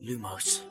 Lumos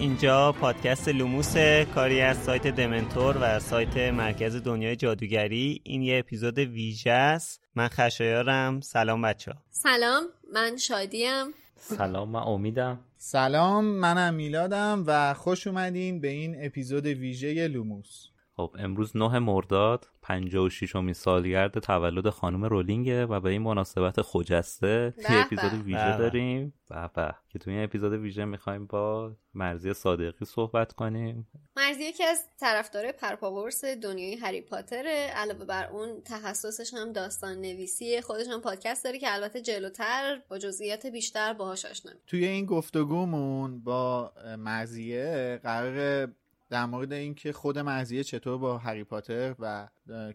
اینجا پادکست لوموس کاری از سایت دمنتور و سایت مرکز دنیای جادوگری. این یه اپیزود ویژه است. من خشایارم. سلام بچه ها سلام من شادیم. سلام من امیدم. سلام منم میلادم و خوش اومدین به این اپیزود ویژه لوموس. خب امروز 9 مرداد 56 امین سالگرد تولد خانم رولینگه و به این مناسبت خجسته یه. اپیزود ویژه. داریم به به که توی این اپیزود ویژه می‌خوایم با مرضیه صادقی صحبت کنیم مرضیه یکی از طرفدار پر و پا قرص دنیای هری پاتره علاوه بر اون تخصصش هم داستان نویسی خودش هم پادکست داره که البته جلوتر با جزئیات بیشتر باهاش آشنا می‌شیم. توی این گفتگومون با مرضیه قراره در مورد اینکه خود مرضیه چطور با هری پاتر و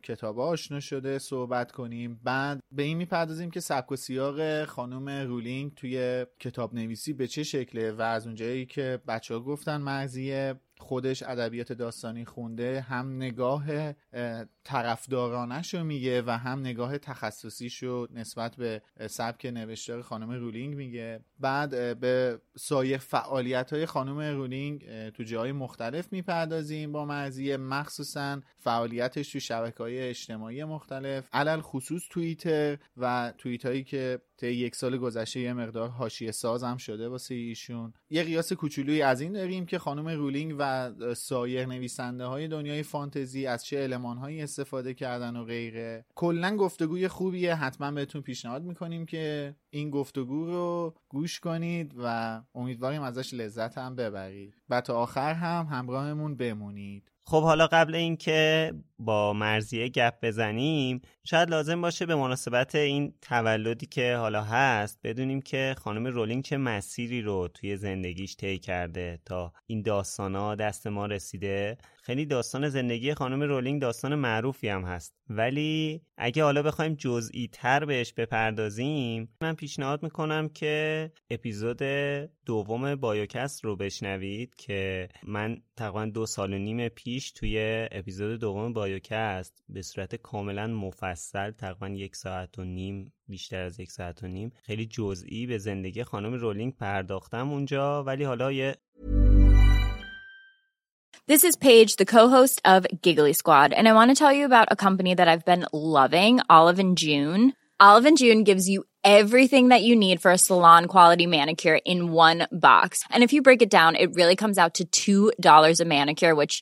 کتاب آشنا شده صحبت کنیم. بعد به این می‌پردازیم که سبک و سیاق خانم رولینگ توی کتاب نویسی به چه شکله و از اونجایی که بچه ها گفتن مرضیه خودش ادبیات داستانی خونده هم نگاه اه، طرفدارانش رو میگه و هم نگاه تخصصیش رو نسبت به سبک نوشتار خانم رولینگ میگه. بعد به سایر فعالیت های خانم رولینگ تو جاهای مختلف می‌پردازیم با مرضیه. مخصوصا فعالیتش تو شبکه های اجتماعی مختلف. علی‌الخصوص توییتر و توییت هایی که طی یک سال گذشته یه مقدار حاشیه ساز هم شده واسه ایشون. یه قیاس کوچولویی از این داریم که خانم رولینگ و سایر نویسنده های دنیای فانتزی از چه المان هایی استفاده کردن و غیره. کلا گفتگوی خوبیه. حتما بهتون پیشنهاد می‌کنیم که این گفتگو رو گوش کنید و امیدواریم ازش لذت هم ببرید. و تا آخر هم همراهمون بمونید. خب حالا قبل اینکه با مرزیه گپ بزنیم شاید لازم باشه به مناسبت این تولدی که حالا هست بدونیم که خانم رولینگ چه مسیری رو توی زندگیش طی کرده تا این داستانا دست ما رسیده. خیلی داستان زندگی خانم رولینگ داستان معروفی هم هست. ولی اگه حالا بخوایم جزئی تر بهش بپردازیم من پیشنهاد می‌کنم که اپیزود دوم بایوکست رو بشنوید که من تقریبا دو سال و نیم پیش توی اپیزود دوم بایوکست به صورت کاملا مفصل تقریبا یک ساعت و نیم بیشتر از یک ساعت و نیم خیلی جزئی به زندگی خانم رولینگ پرداختم اونجا ولی حالا یه This is Paige, the co-host of Giggly Squad, and I want to tell you about a company that I've been loving, Olive and June. Olive and June gives you everything that you need for a salon quality manicure in one box. And if you break it down, it really comes out to $2 a manicure, which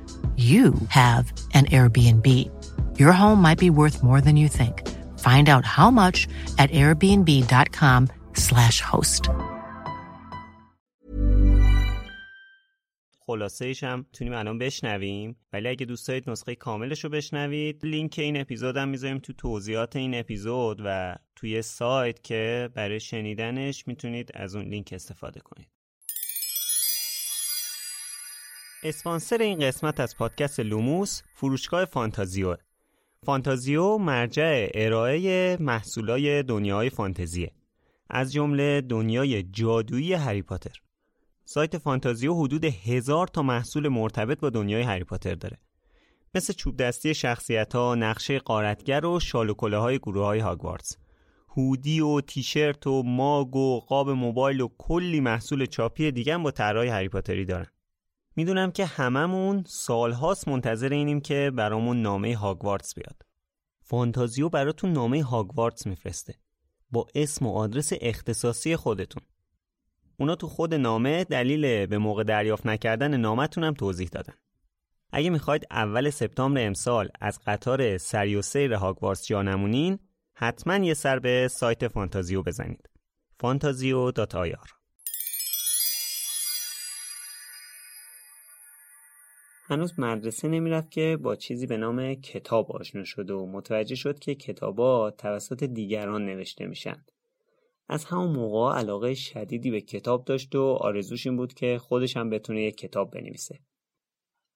you have an Airbnb. Your home might be worth more than you think. Find out how much at airbnb.com slash host. خلاصه هم می‌تونیم الان بشنویم ولی اگه دوست دارید نسخه کاملش رو بشنوید لینک این اپیزود هم می‌ذاریم تو توضیحات این اپیزود و توی سایت که برای شنیدنش می‌تونید از اون لینک استفاده کنید اسپانسر این قسمت از پادکست لوموس فروشگاه فانتازیو. فانتازیو مرجع ارائه محصولای دنیای فانتزیه. از جمله دنیای جادویی هری پاتر. سایت فانتازیو حدود هزار تا محصول مرتبط با دنیای هری پاتر داره. مثل چوب دستی شخصیت ها، نقشه قارتگر و شال و کله های گروه های هاگوارتس هودی و تیشرت و ماگ و قاب موبایل و کلی محصول چاپی دیگه با طرحهای هری پاتری دارن. می‌دونم که هممون سالهاست منتظر اینیم که برامون نامه هاگوارتس بیاد. فانتازیو براتون نامه هاگوارتس میفرسته. با اسم و آدرس اختصاصی خودتون. اونا تو خود نامه دلیل به موقع دریافت نکردن نامتون هم توضیح دادن. اگه می‌خواید اول سپتامبر امسال از قطار سری و سیر هاگوارتس جا نمونین حتما یه سر به سایت فانتازیو بزنید. فانتازیو.ir هنوز مدرسه نمی‌رفت که با چیزی به نام کتاب آشنا شد و متوجه شد که کتابا توسط دیگران نوشته میشن. از همون موقع علاقه شدیدی به کتاب داشت و آرزوش این بود که خودش هم بتونه یک کتاب بنویسه.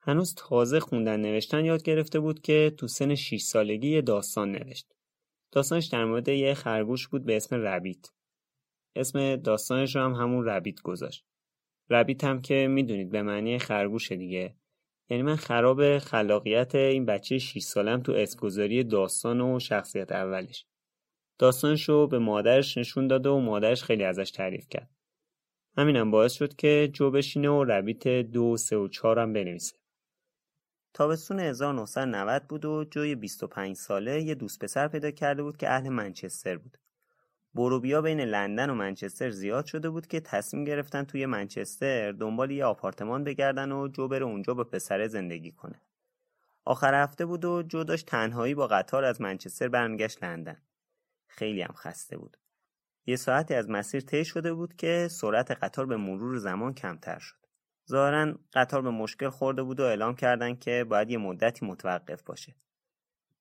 هنوز تازه خوندن نوشتن یاد گرفته بود که تو سن 6 سالگی یه داستان نوشت. داستانش در مورد یه خرگوش بود به اسم ربیت. اسم داستانش رو هم همون ربیت گذاشت. ربیت هم که می‌دونید به معنی خرگوش دیگه یعنی من خراب خلاقیت این بچه 6 سالم تو اسمگذاری داستان و شخصیت اولش. داستانش رو به مادرش نشون داده و مادرش خیلی ازش تعریف کرد. همینم باعث شد که جو بشینه و ربیت دو سه و چهار هم بنویسه. تابستون 1990 بود و جوی 25 ساله یه دوست پسر پیدا کرده بود که اهل منچستر بود. بروبیا بین لندن و منچستر زیاد شده بود که تصمیم گرفتن توی منچستر دنبال یه آپارتمان بگردن و جو بره اونجا با پسر زندگی کنه. آخر هفته بود و جو داشت تنهایی با قطار از منچستر برمیگشت لندن. خیلی هم خسته بود. یه ساعتی از مسیر طی شده بود که سرعت قطار به مرور زمان کمتر شد. ظاهرا قطار به مشکل خورده بود و اعلام کردن که باید یه مدتی متوقف باشه.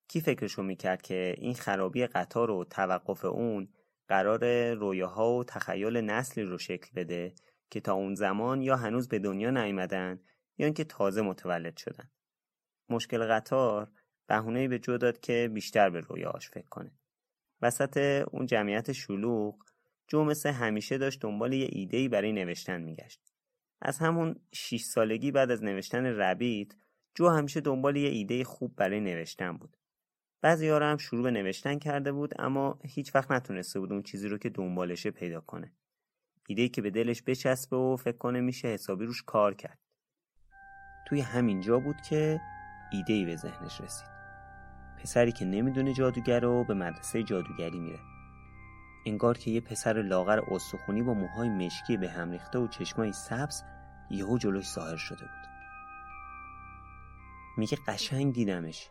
کی فکرشو می‌کرد که این خرابی قطار و توقف اون قرار رویاها و تخیل نسلی رو شکل بده که تا اون زمان یا هنوز به دنیا نیامدن یا اینکه تازه متولد شدن. مشکل قطار بهونه به جو داد که بیشتر به رویاهاش فکر کنه. وسط اون جمعیت شلوغ جو مثل همیشه داشت دنبال یه ایدهی برای نوشتن میگشت. از همون 6 سالگی بعد از نوشتن ربیت جو همیشه دنبال یه ایده خوب برای نوشتن بود. بعضی هم شروع به نوشتن کرده بود اما هیچ وقت نتونسته بود اون چیزی رو که دنبالشه پیدا کنه. ایده که به دلش بچسبه و فکر کنه میشه حسابی روش کار کرد. توی همین جا بود که ایده به ذهنش رسید. پسری که نمی‌دونه جادوگر رو به مدرسه جادوگری میره. انگار که یه پسر لاغر استخونی با موهای مشکی به هم ریخته و چشمای سبز یهو جلوش ظاهر شده بود. میگه قشنگ دیدمش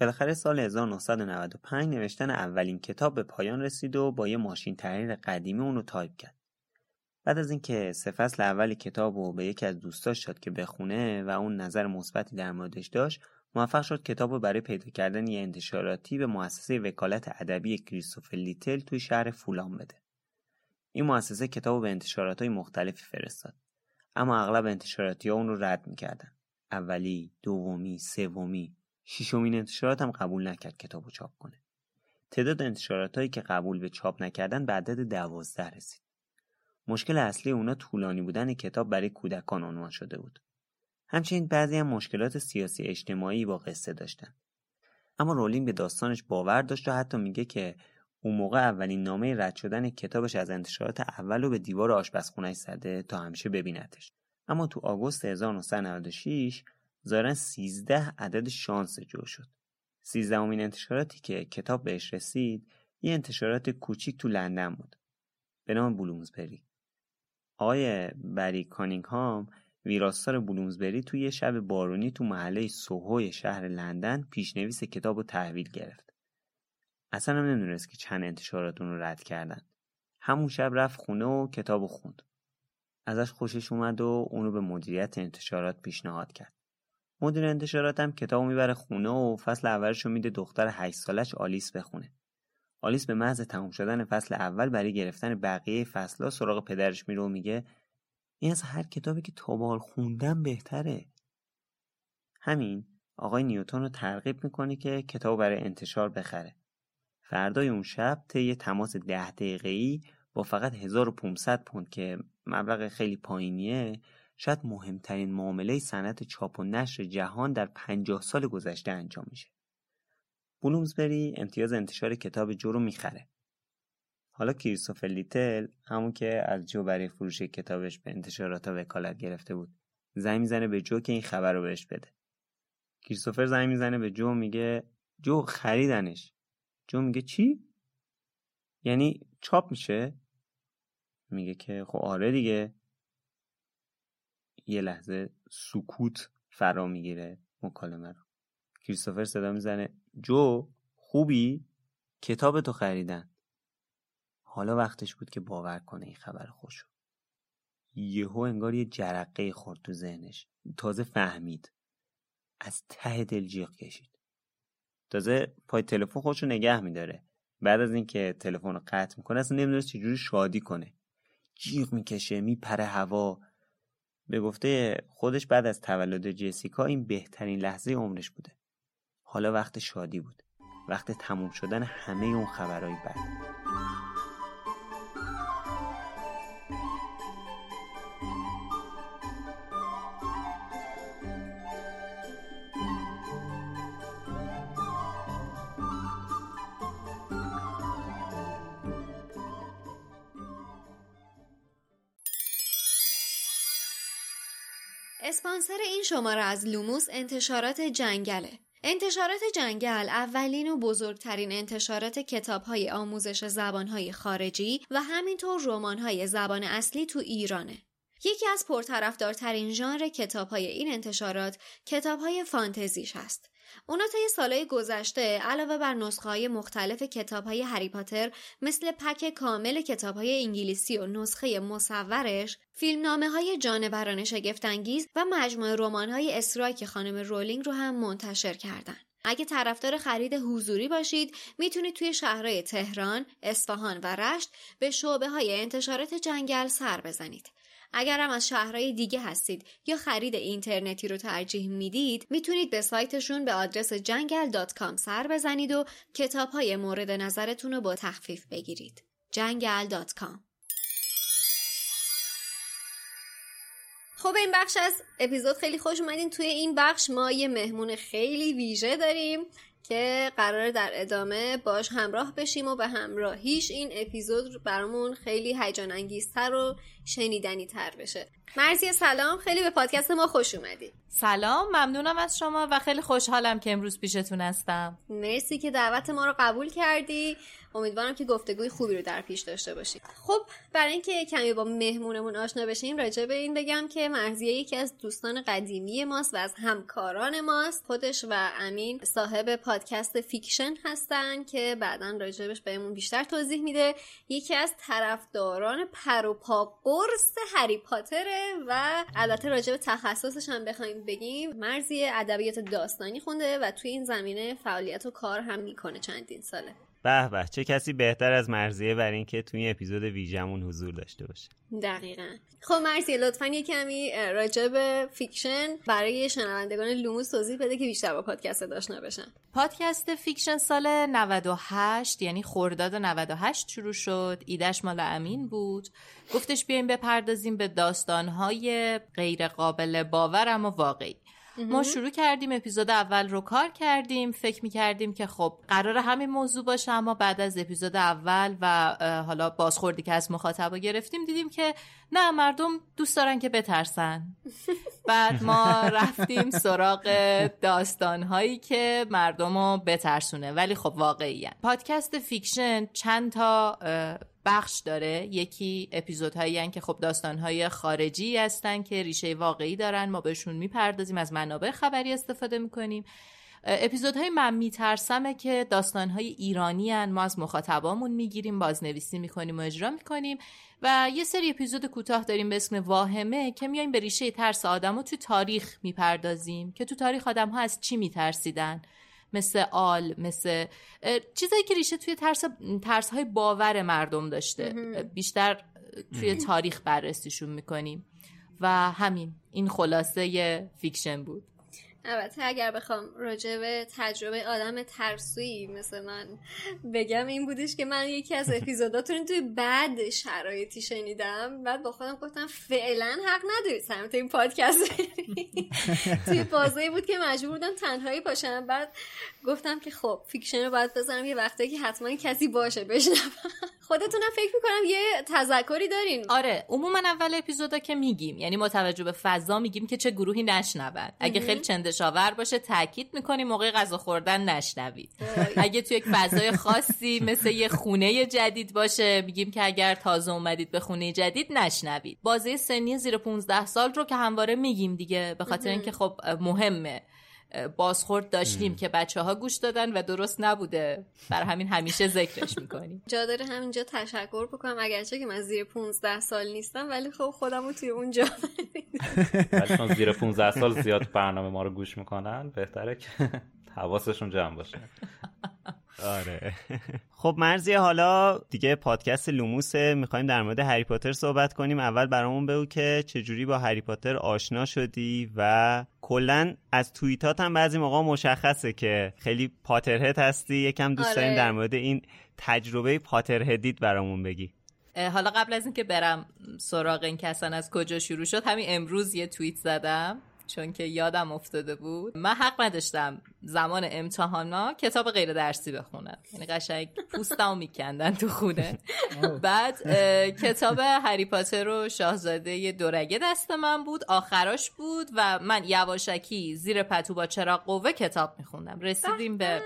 بالاخره سال 1995 نوشتن اولین کتاب به پایان رسید و با یه ماشین تحریر قدیمی اونو تایپ کرد. بعد از اینکه سه فصل اول کتاب رو به یکی از دوستاش داد که بخونه و اون نظر مثبتی در موردش داشت موفق شد کتاب رو برای پیدا کردن یه انتشاراتی به مؤسسه وکالت ادبی کریستوفر لیتل توی شهر فولهام بده. این مؤسسه کتاب به انتشارات های مختلفی فرستاد. اما اغلب انتشاراتی ها اون رو رد می‌کردن. اولی دومی سومی. ششمین انتشارات هم قبول نکرد کتاب رو چاپ کنه تعداد انتشارات هایی که قبول به چاپ نکردن به عدد دوازده رسید مشکل اصلی اونا طولانی بودن کتاب برای کودکان عنوان شده بود. همچنین بعضی هم مشکلات سیاسی اجتماعی با قصه داشتن. اما رولینگ به داستانش باور داشت و حتی میگه که اون موقع اولین نامه رد شدن کتابش از انتشارات اول رو به دیوار آشپزخونهش زده تا همیشه ببینتش. اما تو آگوست 1996 ظاهرا 13 عدد شانس جو شد. 13 امین انتشاراتی که کتاب بهش رسید یه انتشارات کوچیک تو لندن بود به نام بلومزبری. آقای بری کانینگهام ویراستار بلومزبری توی شب بارونی تو محله سوهوی شهر لندن پیشنویس کتاب رو تحویل گرفت. اصلا هم نمی‌دونست که چند انتشاراتون رو رد کردن. همون شب رفت خونه و کتاب خوند. ازش خوشش اومد و اونو به مدیریت انتشارات پیشنهاد کرد. مدیر انتشارات هم کتاب می‌بره خونه و فصل اولش رو میده دختر 8 سالش آلیس بخونه. آلیس به محض تموم شدن فصل اول برای گرفتن بقیه فصلها سراغ پدرش میره و میگه این از هر کتابی که تا خوندم بهتره همین آقای نیوتون رو ترغیب می‌کنه که کتاب برای انتشار بخره فردای اون شب طی تماس ده دقیقه‌ای با فقط 1500 پوند که مبلغ خیلی پایینیه شاید مهمترین معامله صنعت چاپ و نشر جهان در 50 سال گذشته انجام میشه. بلومزبری امتیاز انتشار کتاب جو رو می‌خره. حالا کریستوفر لیتل همون که از جو برای فروش کتابش به انتشارات وکالت گرفته بود زنگ می‌زنه به جو که این خبر رو بهش بده. کریستوفر زنگ می‌زنه به جو میگه جو خریدنش. جو میگه چی؟ یعنی چاپ میشه؟ میگه که خب آره دیگه. یه لحظه سکوت فرا می‌گیره مکالمه رو. کریستوفر صدا می‌زنه. جو خوبی؟ کتاب تو خریدن. حالا وقتش بود که باور کنه این خبر خوشو. یهو انگار یه جرقه خورد تو ذهنش. تازه فهمید. از ته دل جیغ کشید. تازه پای تلفن خودشو نگه میداره. بعد از اینکه تلفن رو قطع می‌کنه اصلا نمی‌دونه چجوری شادی کنه. جیغ می‌کشه میپره هوا. به گفته خودش بعد از تولد جسیکا این بهترین لحظه عمرش بوده. حالا وقت شادی بود. وقت تموم شدن همه اون خبرهای بد اسپانسر این شماره از لوموس انتشارات جنگله انتشارات جنگل اولین و بزرگترین انتشارات کتابهای آموزش زبانهای خارجی و همینطور رمانهای زبان اصلی تو ایرانه. یکی از پرطرفدارترین ژانر کتابهای این انتشارات کتابهای فانتزیش هست. اونا طی سالهای گذشته علاوه بر نسخه های مختلف کتاب های هری پاتر مثل پک کامل کتاب های انگلیسی و نسخه مصورش فیلمنامه های جانوران شگفتانگیز و مجموعه رمان های خانم رولینگ رو هم منتشر کردن. اگه طرفدار خرید حضوری باشید می‌تونید توی شهرهای تهران، اصفهان و رشت به شعبه های انتشارات جنگل سر بزنید. اگر هم از شهرهای دیگه هستید یا خرید اینترنتی رو ترجیح می‌دید می‌تونید به سایتشون به آدرس جنگل سر بزنید و کتاب های مورد نظرتون رو با تخفیف بگیرید. جنگل خب این بخش از اپیزود خیلی خوش اومدین. توی این بخش ما یه مهمون خیلی ویژه داریم. که قرار در ادامه باش همراه بشیم و به همراهیش این اپیزود برامون خیلی هیجان انگیزتر و شنیدنی تر بشه. مرسی سلام خیلی به پادکست ما خوش اومدی. سلام ممنونم از شما و خیلی خوشحالم که امروز پیشتون هستم. مرسی که دعوت ما رو قبول کردی. امیدوارم که گفتگوی خوبی رو در پیش داشته باشیم. خب برای اینکه کمی با مهمونمون آشنا بشیم راجع به این بگم که مرضیه یکی از دوستان قدیمی ماست و از همکاران ماست. خودش و امین صاحب پادکست فیکشن هستن که بعدا راجبش بهمون بیشتر توضیح میده. یکی از طرفداران پر و پا قرص هری پاتره و البته راجب تخصصش هم بخوایم بگیم مرضیه ادبیات داستانی خونده و توی این زمینه فعالیت و کار هم می‌کنه چندین ساله. به به چه کسی بهتر از مرضیه بر اینکه توی این اپیزود ویژمون حضور داشته باشه. دقیقا. خب مرضیه لطفا یه کمی راجع به فیکشن برای شنوندگان لوموس توضیح بده که بیشتر با پادکست آشنا بشن. پادکست فیکشن سال 98 یعنی خرداد 98 شروع شد. ایدش مال امین بود. گفتش بیایم بپردازیم به داستانهای غیر قابل باور اما واقعی. ما شروع کردیم اپیزود اول رو کار کردیم. فکر می‌کردیم که خب قراره همین موضوع باشه اما بعد از اپیزود اول و حالا بازخوردی که از مخاطبا گرفتیم دیدیم که نه مردم دوست دارن که بترسن. بعد ما رفتیم سراغ داستانهایی که مردم رو بترسونه. ولی خب واقعی پادکست فیکشن چند تا بخش داره. یکی اپیزودهایی که خب داستانهای خارجی هستن که ریشه واقعی دارن. ما بهشون می‌پردازیم از منابع خبری استفاده می‌کنیم. اپیزودهای من میترسمه که داستانهای ایرانی هن. ما از مخاطبامون می‌گیریم بازنویسی می‌کنیم و اجرا می‌کنیم. و یه سری اپیزود کوتاه داریم به اسم واهمه که میایم به ریشه ترس آدم رو تو تاریخ می‌پردازیم. که تو تاریخ آدم ها از چی میترسیدن؟ مثل آل مثل چیزایی که ریشه توی ترس ترس های باور مردم داشته. بیشتر توی تاریخ بررسیشون می‌کنیم. و همین این خلاصه فیکشن بود. البته اگر بخوام راجع به تجربه آدم ترسویی مثل من بگم این بودش که من یکی از اپیزوداتون توی بد شرایطی شنیدم. بعد با خودم گفتم فعلا حق نداری سمت این پادکست توی بازه بود که مجبور بودم تنهایی باشم. بعد گفتم که خب فیکشن رو باید بزنم یه وقتی که حتما کسی باشه بشنوم. خودتونم فکر می‌کنم یه تذکری دارین. آره عموما اول اپیزودا که میگیم یعنی ما توجه به فضا میگیم که چه گروهی نشنون. اگه خیلی چندش‌آور باشه تاکید می‌کنیم موقع غذا خوردن نشنوید. اگه توی یک فضای خاصی مثل یه خونه جدید باشه میگیم که اگر تازه اومدید به خونه جدید نشنوید. بازه سنی زیر 15 سال رو که همواره میگیم دیگه به خاطر اینکه خب مهمه. بازخورد داشتیم که بچه ها گوش دادن و درست نبوده. بر همین همیشه ذکرش می‌کنیم. جا داره همینجا تشکر بکنم. اگرچه که من زیر 15 سال نیستم ولی خب خودم رو توی اونجا ولی چون زیر 15 سال زیاد برنامه ما رو گوش می‌کنن بهتره که حواسشون جمع باشه. آره. خب مرزی حالا دیگه پادکست لوموسه می‌خوایم در مورد هری پاتر صحبت کنیم. اول برامون بگو که چجوری با هری پاتر آشنا شدی و کلا از توییتات هم بعضی موقع مشخصه که خیلی پاترهد هستی. یکم دوست داریم آره. در مورد این تجربه پاترهدیت برامون بگی. حالا قبل از اینکه برم سراغ این که اصلا از کجا شروع شد همین امروز یه توییت زدم. چون که یادم افتاده بود. من حق نداشتم زمان امتحانا کتاب غیر درسی بخونم. یعنی قشنگ پوستمو میکندن تو خونه. بعد کتاب هری پاتر و شاهزاده دورگه دست من بود. آخراش بود و من یواشکی زیر پتو با چراغ قوه کتاب میخوندم. رسیدیم به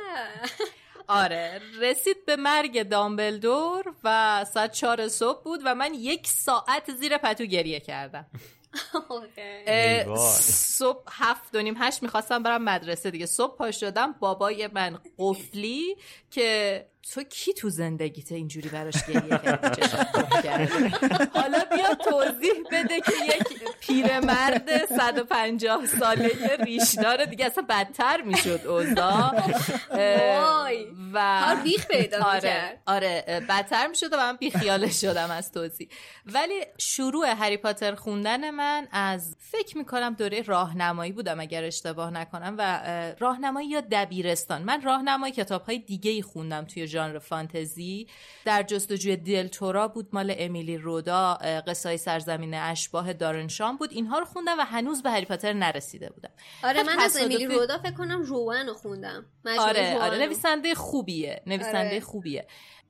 آره رسید به مرگ دامبلدور و ساعت چهار صبح بود و من یک ساعت زیر پتو گریه کردم. صبح هفت و نیم هشت می‌خواستم برم مدرسه دیگه. صبح پا شدم بابای من قفلی که تو کی تو زندگیت اینجوری براش گریه کردی؟ حالا بیا توضیح بده که یک پیرمرد 150 ساله ریشدار دیگه اصلا بدتر می‌شد اوضاع. و بیخ پیدا آره. آره بدتر می‌شد و من بیخیالش شدم از توضیح ولی شروع هری پاتر خوندن من از فکر می‌کنم دوره راهنمایی بودم اگر اشتباه نکنم و اه، راهنمایی یا دبیرستان من راهنمایی کتاب های دیگه ای خوندم توی ژانر فانتزی. در جستجوی دلتورا بود مال امیلی رودا های سرزمین اشباه دارنشان بود. اینها رو خوندم و هنوز به هری پاتر نرسیده بودم. آره من از امیلی رودا فکر کنم روان رو خوندم. آره روان آره. نویسنده خوبیه نویسنده آره. خوبیه.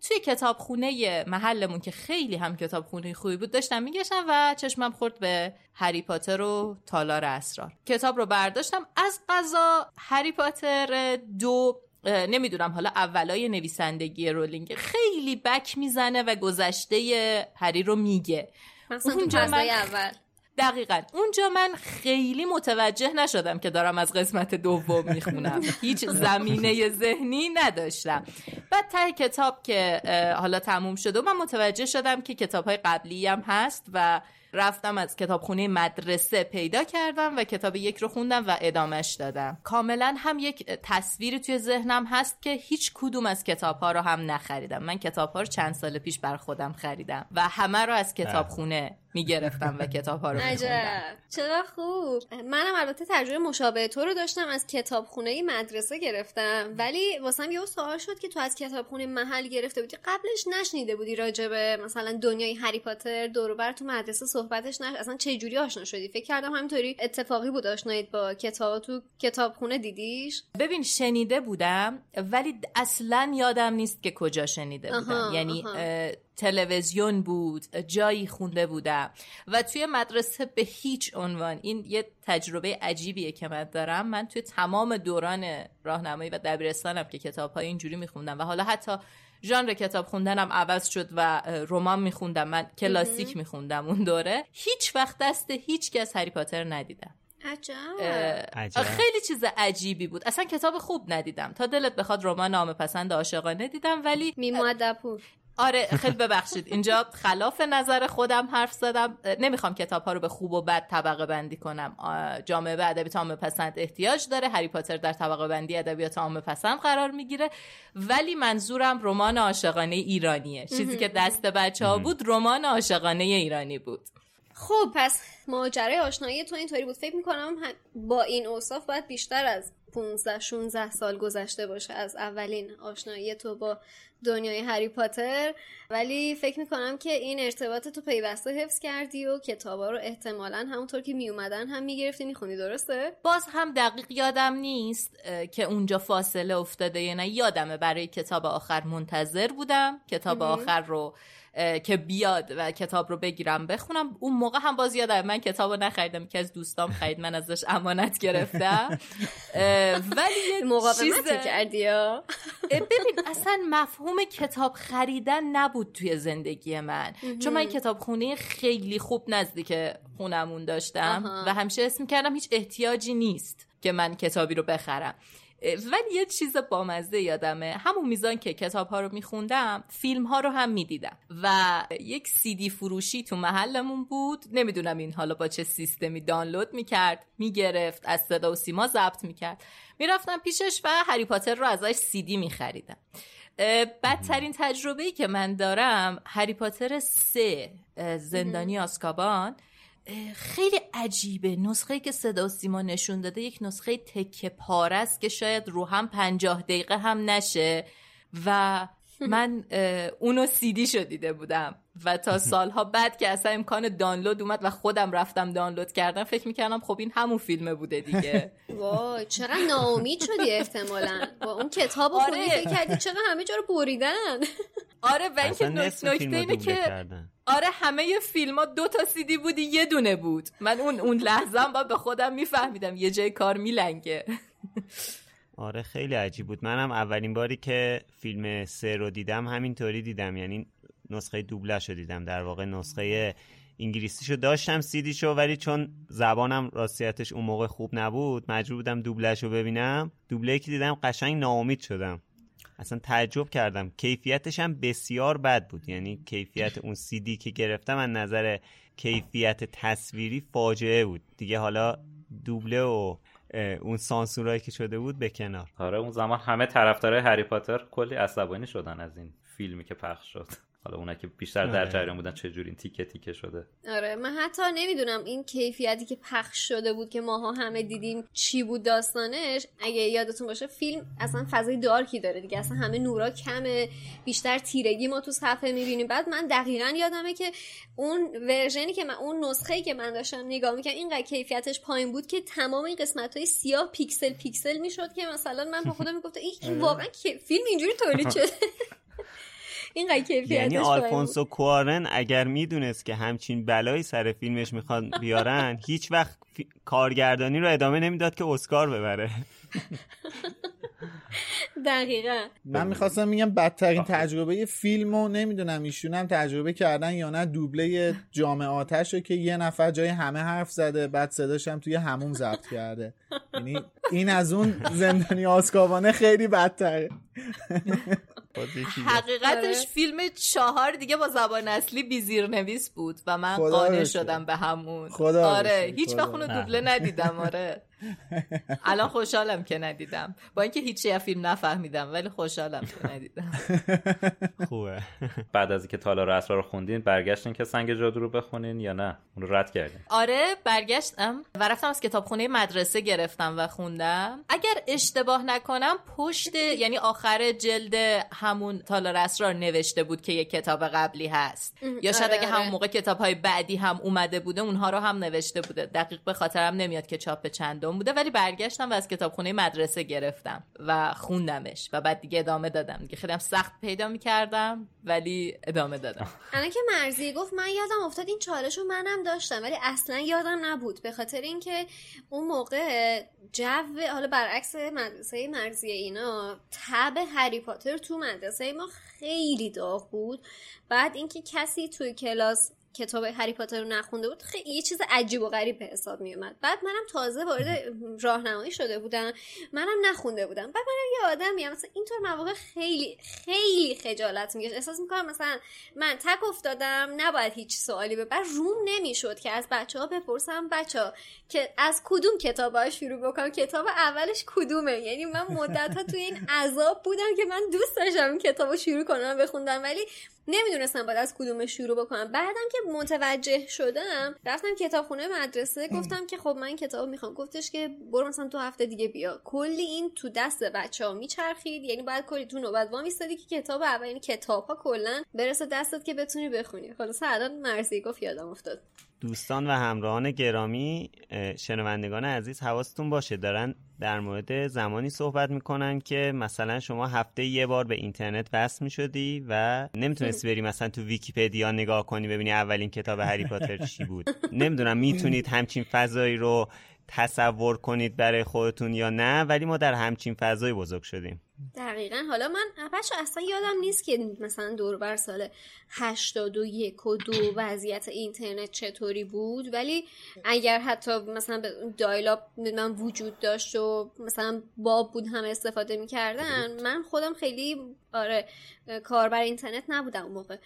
توی کتابخونه محلمون که خیلی هم کتابخونه خوبی بود داشتم میگشتم و چشمم خورد به هری پاتر و تالار اسرار. کتاب رو برداشتم. از قضا هری پاتر دو نمی‌دونم حالا اولای نویسندگی رولینگ خیلی بک می‌زنه و گذشته هری رو میگه. اونجا من- اول. دقیقا. اونجا من خیلی متوجه نشدم که دارم از قسمت دوم می‌خونم. هیچ زمینه ذهنی نداشتم. بعد ته کتاب که حالا تموم شده و من متوجه شدم که کتاب های قبلی هم هست و رفتم از کتابخونه مدرسه پیدا کردم و کتاب یک رو خوندم و ادامش دادم. کاملا هم یک تصویری توی ذهنم هست که هیچ کدوم از کتاب ها رو هم نخریدم. من کتاب ها رو چند سال پیش بر خودم خریدم و همه رو از کتابخونه می‌گرفتم و کتاب ها رو میخوندم. چرا خوب؟ منم البته تجربه مشابه تو رو داشتم از کتابخونه مدرسه گرفتم. ولی واسم یه سوال شد که تو از کتابخونه محل گرفته بودی؟ قبلش نشنیده بودی راجبه مثلا دنیای هری پاتر دور تو مدرسه صحبتش نش اصلا چه جوری آشنا شدی؟ فکر کردم همینطوری اتفاقی بود آشنایید با کتاب تو کتابخونه دیدیش؟ ببین شنیده بودم ولی اصلا یادم نیست که کجا شنیده بودم. یعنی تلویزیون بود جایی خونده بودم. و توی مدرسه به هیچ عنوان این یه تجربه عجیبیه که من دارم. من توی تمام دوران راهنمایی و دبیرستانم که کتاب های اینجوری میخوندم. و حالا حتی ژانر کتاب خوندنم عوض شد و رمان میخوندم. من کلاسیک میخوندم اون دوره. هیچ وقت دست هیچ کس هری پاتر ندیدم. عجب. خیلی چیز عجیبی بود. اصلا کتاب خوب ندیدم. تا دلت بخواد رمان نام پسند عاشقانه دیدم ولی میمادپور آره خیلی ببخشید. اینجا خلاف نظر خودم حرف زدم. نمی‌خوام کتاب ها رو به خوب و بد طبقه بندی کنم. جامعه ادبیات عامه پسند احتیاج داره. هری پاتر در طبقه بندی ادبیات عامه پسند قرار می‌گیره. ولی منظورم رمان عاشقانه ایرانیه. چیزی که دست بچه ها بود رمان عاشقانه ایرانی بود. خب پس ماجرای آشنایی تو اینطوری بود. فکر می‌کنم با این اوصاف باید بیشتر از 15 16 سال گذشته باشه از اولین آشنایی تو با دنیای هری پاتر. ولی فکر می‌کنم که این ارتباط تو پیوسته حفظ کردی و کتابا رو احتمالا همونطور که میومدن هم می‌گرفتی می‌خونی درسته؟ باز هم دقیق یادم نیست که اونجا فاصله افتاده یا نه. یادمه برای کتاب آخر منتظر بودم. کتاب آخر رو که بیاد و کتاب رو بگیرم بخونم. اون موقع هم باز یادم من کتاب رو نخریدم. که از دوستام خرید من ازش امانت گرفتم. ولی مقاومت کردی ببین اصلا مفهوم کتاب خریدن نبود توی زندگی من. چون من کتاب خونه خیلی خوب نزدیک خونمون داشتم و همیشه اسم کردم هیچ احتیاجی نیست که من کتابی رو بخرم. ولی یه چیز بامزه یادمه. همون میزان که کتاب ها رو میخوندم فیلم ها رو هم می‌دیدم. و یک سیدی فروشی تو محلمون بود. نمی‌دونم این حالا با چه سیستمی دانلود می‌کرد می‌گرفت از صدا و سیما ضبط می‌کرد. می‌رفتم پیشش و هری پاتر رو ازش سیدی میخریدم. بدترین تجربه ای که من دارم هری پاتر سه زندانی آسکابان. خیلی عجیبه. نسخه که صدا سیما نشون داده یک نسخه تکه پاره است که شاید رو هم پنجاه دقیقه هم نشه. و من اونو سیدی شدیده بودم. و تا سالها بعد که اصلا امکان دانلود اومد و خودم رفتم دانلود کردم فکر می‌کردم خب این همون فیلمه بوده دیگه. وای چقدر ناامید شدی احتمالا. با اون کتاب رو آره. فکر کردی چقدر همه جا رو بریدن. آره و اینکه نکته اینه که آره همه فیلم ها دو تا سیدی بودی یه دونه بود. من اون اون لحظه با به خودم میفهمیدم یه جای کار میلنگه. آره خیلی عجیب بود. منم اولین باری که فیلم سه رو دیدم همینطوری دیدم. یعنی نسخه دوبلش رو دیدم. در واقع نسخه انگلیسیشو داشتم سیدیشو ولی چون زبانم راستیتش اون موقع خوب نبود مجبور بودم دوبلش رو ببینم. دوبله که دیدم قشنگ ناامید شدم. اصلا تعجب کردم. کیفیتش هم بسیار بد بود. یعنی کیفیت اون سیدی که گرفتم از نظر کیفیت تصویری فاجعه بود. دیگه حالا دوبله و اون سانسورایی که شده بود به کنار. آره اون زمان همه طرفدارای هری پاتر کلی عصبانی شدن از این فیلمی که پخش شد. حالا اونا که بیشتر در آره. جریان بودن چه جوری این تیکه تیکه شده؟ آره من حتی نمی‌دونم این کیفیتی که پخش شده بود که ماها همه دیدیم چی بود داستانش. اگه یادتون باشه فیلم اصلا فضای دارکی داره دیگه. اصلا همه نورا کمه بیشتر تیرگی ما تو صفحه می‌بینیم. بعد من دقیقا یادمه که اون ورژنی که من اون نسخه‌ای که من داشتم نگاه می‌کنم اینقدر کیفیتش پایین بود که تمام این قسمت های سیاه پیکسل پیکسل می‌شد که مثلا من با خودم می‌گفتم این آره. واقعا فیلم اینجوری تولید شده. این کیفیتش یعنی آلفونسو کوارن اگر می‌دونست که همچین بلایی سر فیلمش می‌خواد بیارن هیچ وقت کارگردانی رو ادامه نمی‌داد که اسکار ببره. دقیقا. من می‌خواستم میگم بدترین تجربه فیلم و نمی‌دونم ایشون هم تجربه کردن یا نه دوبله جامعه آتش رو که یه نفر جای همه حرف زده بعد صداش هم توی هموم ضبط کرده. یعنی این از اون زندانی آسکابانه خیلی بدتره. حقیقتش فیلم چهار دیگه با زبان اصلی بیزیر نویس بود و من قانع شدم به همون. خدا آره هیچ وقت اونو دوبله ندیدم آره. الان خوشحالم که ندیدم. با اینکه هیچی از فیلم نفهمیدم ولی خوشحالم که ندیدم. خوبه. بعد از اینکه تالار اسرار رو خوندین برگشتین که سنگ جادو رو بخونین یا نه؟ اون رو رد کردین. آره برگشتم و رفتم از کتابخونه مدرسه گرفتم و خوندم. اگر اشتباه نکنم پشت یعنی آخر جلد همون تالار اسرار نوشته بود که یه کتاب قبلی هست. یا شاید آره، اگه آره. همون موقع کتاب های بعدی هم اومده بوده اونها رو هم نوشته بوده. دقیق به خاطرم نمیاد که چاپ چندم. بوده ولی برگشتم و از کتابخونه مدرسه گرفتم و خوندمش و بعد دیگه ادامه دادم. دیگه خیلی هم سخت پیدا می‌کردم ولی ادامه دادم. الان که مرزی گفت من یادم افتاد این چالش رو منم داشتم ولی اصلا یادم نبود. به خاطر اینکه اون موقع جو حالا برعکس مدرسه مرزی اینا تب هری پاتر تو مدرسه ما خیلی داغ بود. بعد اینکه کسی توی کلاس کتاب هری پاتر رو نخونده بود خیلی یه چیز عجیب و غریب به حساب می اومد بعد منم تازه وارد راهنمایی شده بودم منم نخونده بودم. بعد منم یه آدمی مثلا اینطور مواقع خیلی خیلی خجالت میگه احساس می‌کنم مثلا من تک افتادم نباید هیچ سوالی به بعد روم نمی‌شد که از بچه ها بپرسم بچه ها که از کدوم کتاب شروع بکنم کتاب اولش کدومه؟ یعنی من مدت ها توی این عذاب بودم که من دوست داشتم این شروع کنم بخوندم. ولی نمی‌دونستم باید از کدومش شروع بکنم. بعدم که متوجه شدم رفتم کتابخونه مدرسه گفتم که خب من این کتاب می‌خوام. گفتش که برو مثلا تو هفته دیگه بیا. کلی این تو دست بچه ها میچرخید. یعنی باید کلی تو نوبت وام ایستادی که کتاب اول یعنی کتاب ها کلا برسه دستت که بتونی بخونی. خلاص الان مرزی گفت یادم افتاد. دوستان و همراهان گرامی شنوندگان عزیز حواستون باشه دارن در مورد زمانی صحبت می‌کنن که مثلا شما هفته یه بار به اینترنت وصل می‌شدی و نمی‌تونستی بری مثلا تو ویکیپدیا نگاه کنی ببینی اولین کتاب هری پاتر چی بود. نمی‌دونم می‌تونید همچین فضایی رو تصور کنید برای خودتون یا نه ولی ما در همچین فضایی بزرگ شدیم. دقیقا. حالا من بچه اصلا یادم نیست که مثلا دور بر سال 81 و دو وضعیت اینترنت چطوری بود ولی اگر حتی مثلا به دایلاب من وجود داشت و مثلا باب بود هم استفاده می‌کردن من خودم خیلی آره کاربر اینترنت نبودم اون موقع.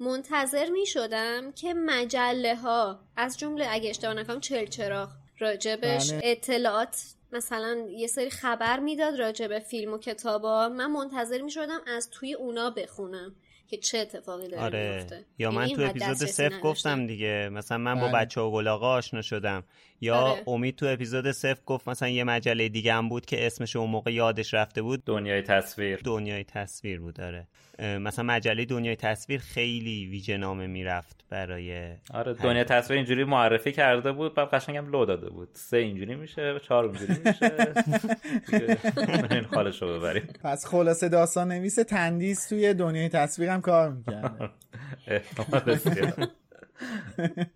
منتظر می شدم که مجله ها از جمله اگه اشتباه نکنم چلچراغ راجبش بله. اطلاعات مثلا یه سری خبر می‌داد راجع به فیلم و کتابا. من منتظر می شدم از توی اونا بخونم که چه اتفاقی داره آره. میفته یا من یعنی تو اینقدر اپیزود صفر نداشتم. گفتم دیگه. مثلا من با بله. بچه و گلاغا آشنا شدم. یا آره. امید تو اپیزود صفر گفت مثلا یه مجله دیگه هم بود که اسمش اون موقع یادش رفته بود. دنیای تصویر. دنیای تصویر بود داره مثلا مجله دنیای تصویر خیلی ویژه نامه می‌رفت برای آره دنیا تصویر اینجوری معرفی کرده بود بعد قشنگم لو داده بود. سه اینجوری میشه چهار اونجوری میشه. این حالش رو ببریم. پس خلاصه داستان نویس تندیس توی دنیای تصویرم کار می‌کنه.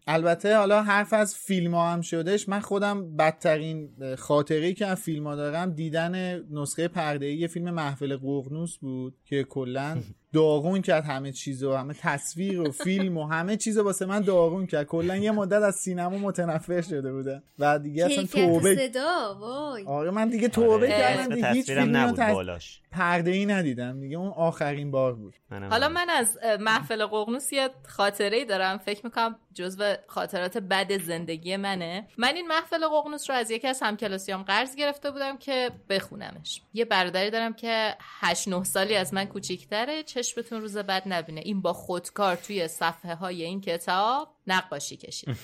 البته حالا حرف از فیلم ها هم شدش من خودم بدترین خاطره که از فیلم ها دارم دیدن نسخه پرده یه فیلم محفل ققنوس بود که کلا داغون کرد همه چیزو همه تصویر و فیلم و همه چیزو واسه من داغون کرد. کلا یه مدت از سینما متنفر شده بودم و دیگه اصلا توبه صدا وای. آره من دیگه توبه آره، کردم دیگه هیچ فیلمی نبود رو بالاش. پرده ای ندیدم. دیگه اون آخرین بار بود. حالا. من از محفل ققنوس یه خاطره ای دارم. فکر می‌کنم جزو خاطرات بد زندگی منه. من این محفل ققنوس رو از یکی از همکلاسیام قرض گرفته بودم که بخونمش. یه برادری دارم که 8 9 سالی از من کوچیکتره. چشمتون روز بد نبینه. این با خودکار توی صفحه های این کتاب نقاشی کشید.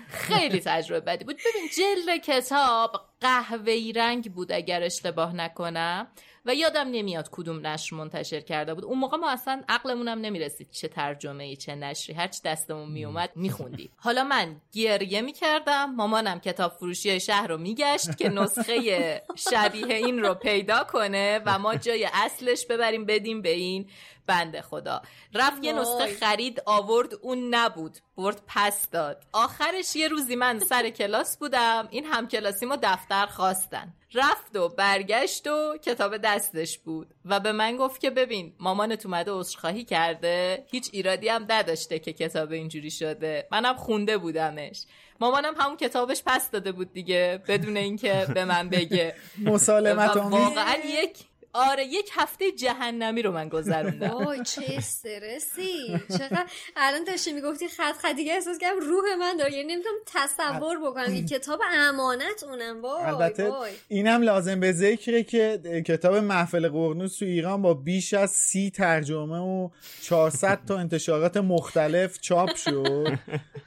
خیلی تجربه بدی بود. ببین جلد کتاب قهوه‌ای رنگ بود اگر اشتباه نکنم. و یادم نمیاد کدوم نشر منتشر کرده بود. اون موقع ما اصلا عقلمونم نمی‌رسید چه ترجمه ای چه نشری. هرچی دستمون میومد میخوندیم حالا من گریه می‌کردم. مامانم کتاب فروشی شهر رو میگشت که نسخه شبیه این رو پیدا کنه و ما جای اصلش ببریم بدیم به این. بنده خدا. رفت یه. نسخه خرید آورد اون نبود. برد پس داد. آخرش یه روزی من سر کلاس بودم. این هم کلاسیمو دفتر خواستن. رفت و برگشت و کتاب دستش بود. و به من گفت که ببین مامانت اومده عذرخواهی کرده. هیچ ایرادی هم نداشته که کتاب اینجوری شده. منم خونده بودمش. مامانم همون کتابش پس داده بود دیگه بدون اینکه به من بگه. مسالمت واقعا یک آره یک هفته جهنمی رو من گذروندم. وای چه استرسی. چقدر؟ الان داشتی می‌گفتی خط خط دیگه احساس کردم روح من داره. یعنی نمی‌تونم تصور بکنم این کتاب امانت اونم. وای البته. اینم لازم به ذکره که کتاب محفل قرنوس تو ایران با بیش از سی ترجمه و 400 تا انتشارات مختلف چاپ شد.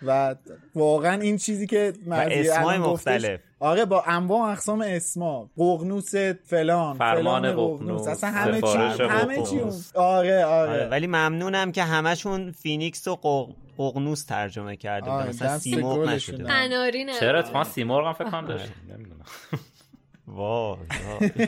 و واقعا این چیزی که گفتش- مختلف. آره با انواع و اقسام اسما ققنوس فلان فرمان فلان ققنوس، اصلا همه چی همه چی. آره آره, آره ولی ممنونم که همشون فینیکس و قق- ققنوس ترجمه کرده آره، مثلا سیمرغ نشده. چرا؟ اتفاقا سیمرغ هم فکر کنم داشت نمی‌دونم. وای وای.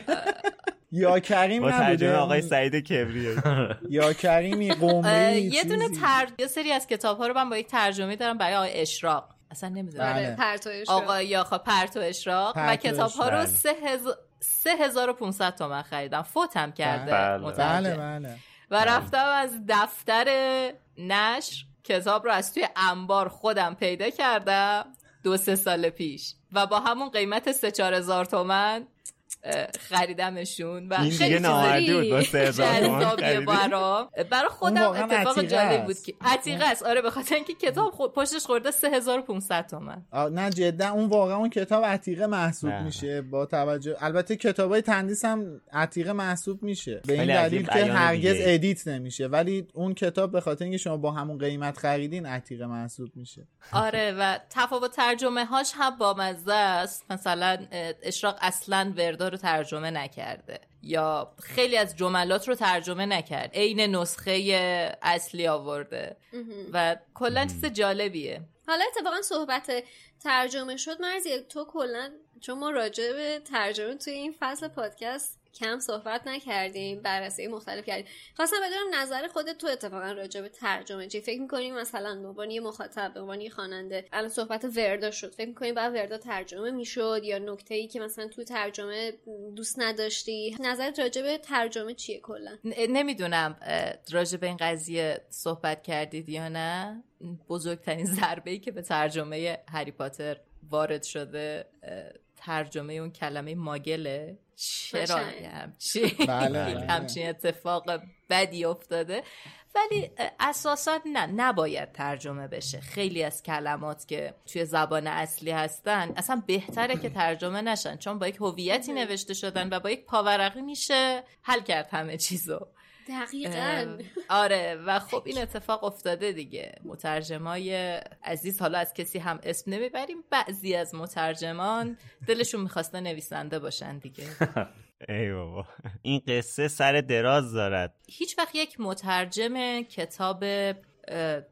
یا کریم با نبوده؟ ترجمه آقای سعید کبریه. یا کریمی قمری یه دونه. تر... یه سری از کتاب ها رو من با یک ترجمه دارم برای آقای اشراق. اصلا نمی‌دونم. بله. آره. پرتوش آقا یاخا پرتو اشراق و کتاب ها رو بله. سه هزار سه هزار و 500 تومن خریدم. فوتم کرده. بله. مترجم. بله بله. و رفتم از دفتر نشر. کتاب رو از توی انبار خودم پیدا کردم. دو سه سال پیش. و با همون قیمت سه چهار هزار تومن خریدمشون و این خیلی دیگه نامردی بود با سه هزار تومن جذابیه خریدی. برام برای خودم اتفاق جالب. بود که عتیقه است آره به خاطر اینکه کتاب خود پشتش خورده 3500 تومن نه جدا اون واقعا اون کتاب عتیقه محسوب. میشه با توجه البته کتاب های تندیس هم عتیقه محسوب میشه به این دلیل که هرگز. edit نمیشه ولی اون کتاب به خاطر اینکه شما با همون قیمت خریدین عتیقه محسوب میشه آره و تفاوت ترجمه هاش هم با مزه است مثلا اشراق اصلا وردا رو ترجمه نکرده. یا خیلی از جملات رو ترجمه نکرد. عین نسخه اصلی آورده. و کلا چیز جالبیه. حالا اتفاقا صحبت ترجمه شد. مرزی تو کلا چون ما راجع به ترجمه توی این فصل پادکست کم صحبت نکردیم بررسی مختلف کردیم. خواستم بدونم نظر خودت تو اتفاقا راجع به ترجمه چی؟ فکر می‌کنی مثلا به یه مخاطب به عنوان یه خواننده الان صحبت وردا شد. فکر می‌کنی بعد وردا ترجمه می‌شد یا نکته ای که مثلا تو ترجمه دوست نداشتی؟ نظرت راجع به ترجمه چیه کلا؟ نمی‌دونم راجع به این قضیه صحبت کردید یا نه. بزرگترین ضربه ای که به ترجمه هری پاتر وارد شده ترجمه اون کلمه ماگله. چرا همچین بله، بله. همچین اتفاق بدی افتاده. ولی اساسا نه نباید ترجمه بشه. خیلی از کلمات که توی زبان اصلی هستن اصلا بهتره که ترجمه نشن چون با یک هویتی نوشته شدن و با یک پاورقی میشه حل کرد همه چیزو. دقیقا. آره و خب این اتفاق افتاده دیگه. مترجمای عزیز حالا از کسی هم اسم نمی‌بریم بعضی از مترجمان دلشون می‌خواسته نویسنده باشن دیگه. ای بابا. این قصه سر دراز دارد. هیچ وقت یک مترجم کتاب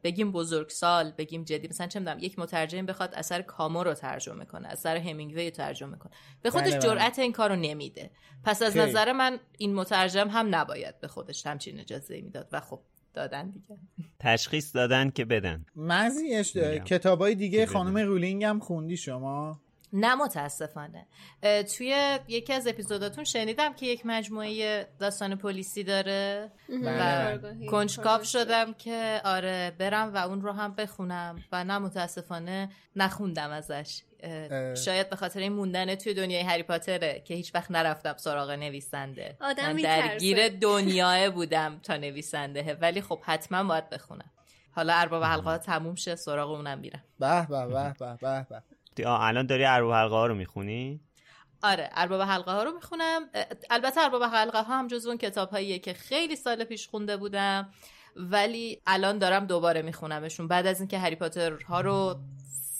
بگیم بزرگسال بگیم جدی مثلا چه می‌دونم یک مترجم بخواد اثر کامو رو ترجمه کنه اثر همینگوی رو ترجمه کنه به خودش بله، بله. جرأت این کارو نمیده پس از خیلی. نظر من این مترجم هم نباید به خودش همچین اجازه می‌داد و خب دادن دیگه تشخیص دادن که بدن مزیش میگم. کتاب های دیگه خانم. رولینگ هم خوندی شما نه متاسفانه توی یکی از اپیزوداتون شنیدم که یک مجموعه داستان پلیسی داره بله. و کارگاهی. کنجکاو. شدم که آره برم و اون رو هم بخونم و نه متاسفانه نخوندم ازش. شاید به خاطر این موندن توی دنیای هری پاتره که هیچ وقت نرفتم سراغ نویسنده آدم من. درگیر دنیای بودم تا نویسنده ولی خب حتما باید بخونم حالا ارباب حلقه ها تموم شه سراغ اونم میرم به به به به به الان داری ارباب حلقه ها رو می‌خونی؟ آره ارباب حلقه ها رو می‌خونم. البته ارباب حلقه ها هم جز اون کتاب هاییه که خیلی سال پیش خونده بودم ولی الان دارم دوباره میخونمشون. بعد از اینکه هری پاتر ها رو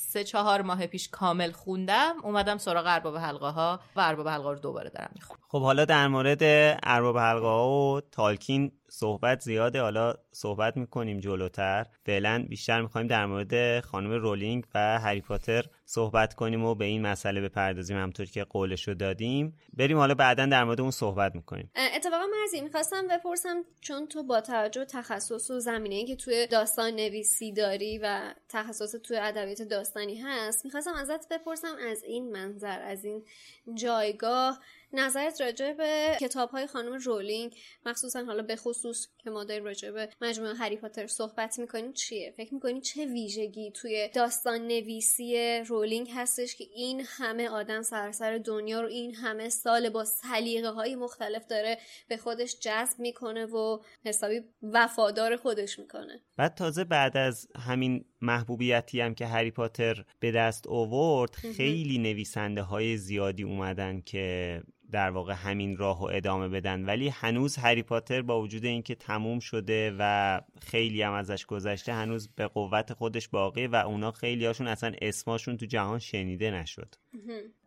سه چهار ماه پیش کامل خوندم اومدم سراغ ارباب حلقه ها و ارباب حلقه ها رو دوباره دارم می‌خونم. خب حالا در مورد ارباب حلقه ها و تالکین صحبت زیاده. حالا صحبت می‌کنیم جلوتر. فعلا بیشتر می‌خوایم در مورد خانم رولینگ و هری پاتر صحبت کنیم و به این مسئله بپردازیم همطور که قولشو دادیم. بریم حالا بعدا در مورد اون صحبت می‌کنیم. اتفاقا مرزی می‌خواستم بپرسم چون تو با توجه تخصص و زمینه که توی داستان نویسی داری و تخصص توی ادبیات داستانی هست می‌خواستم ازت بپرسم از این منظر از این جایگاه نظرت راجع به کتاب های خانم رولینگ مخصوصا حالا به خصوص که ما داریم راجع به مجموعه هری پاتر صحبت می‌کنیم چیه؟ فکر می‌کنی چه ویژگی توی داستان نویسی رولینگ هستش که این همه آدم سراسر دنیا رو این همه سال با سلیقه های مختلف داره به خودش جذب می‌کنه و حسابی وفادار خودش می‌کنه؟ بعد تازه بعد از همین محبوبیتی هم که هری پاتر به دست آورد خیلی نویسنده های زیادی اومدن که در واقع همین راه و ادامه بدن. ولی هنوز هری پاتر با وجود اینکه تموم شده و خیلی هم ازش گذشته هنوز به قوت خودش باقی و اونا خیلی هاشون اصلا اسماشون تو جهان شنیده نشد.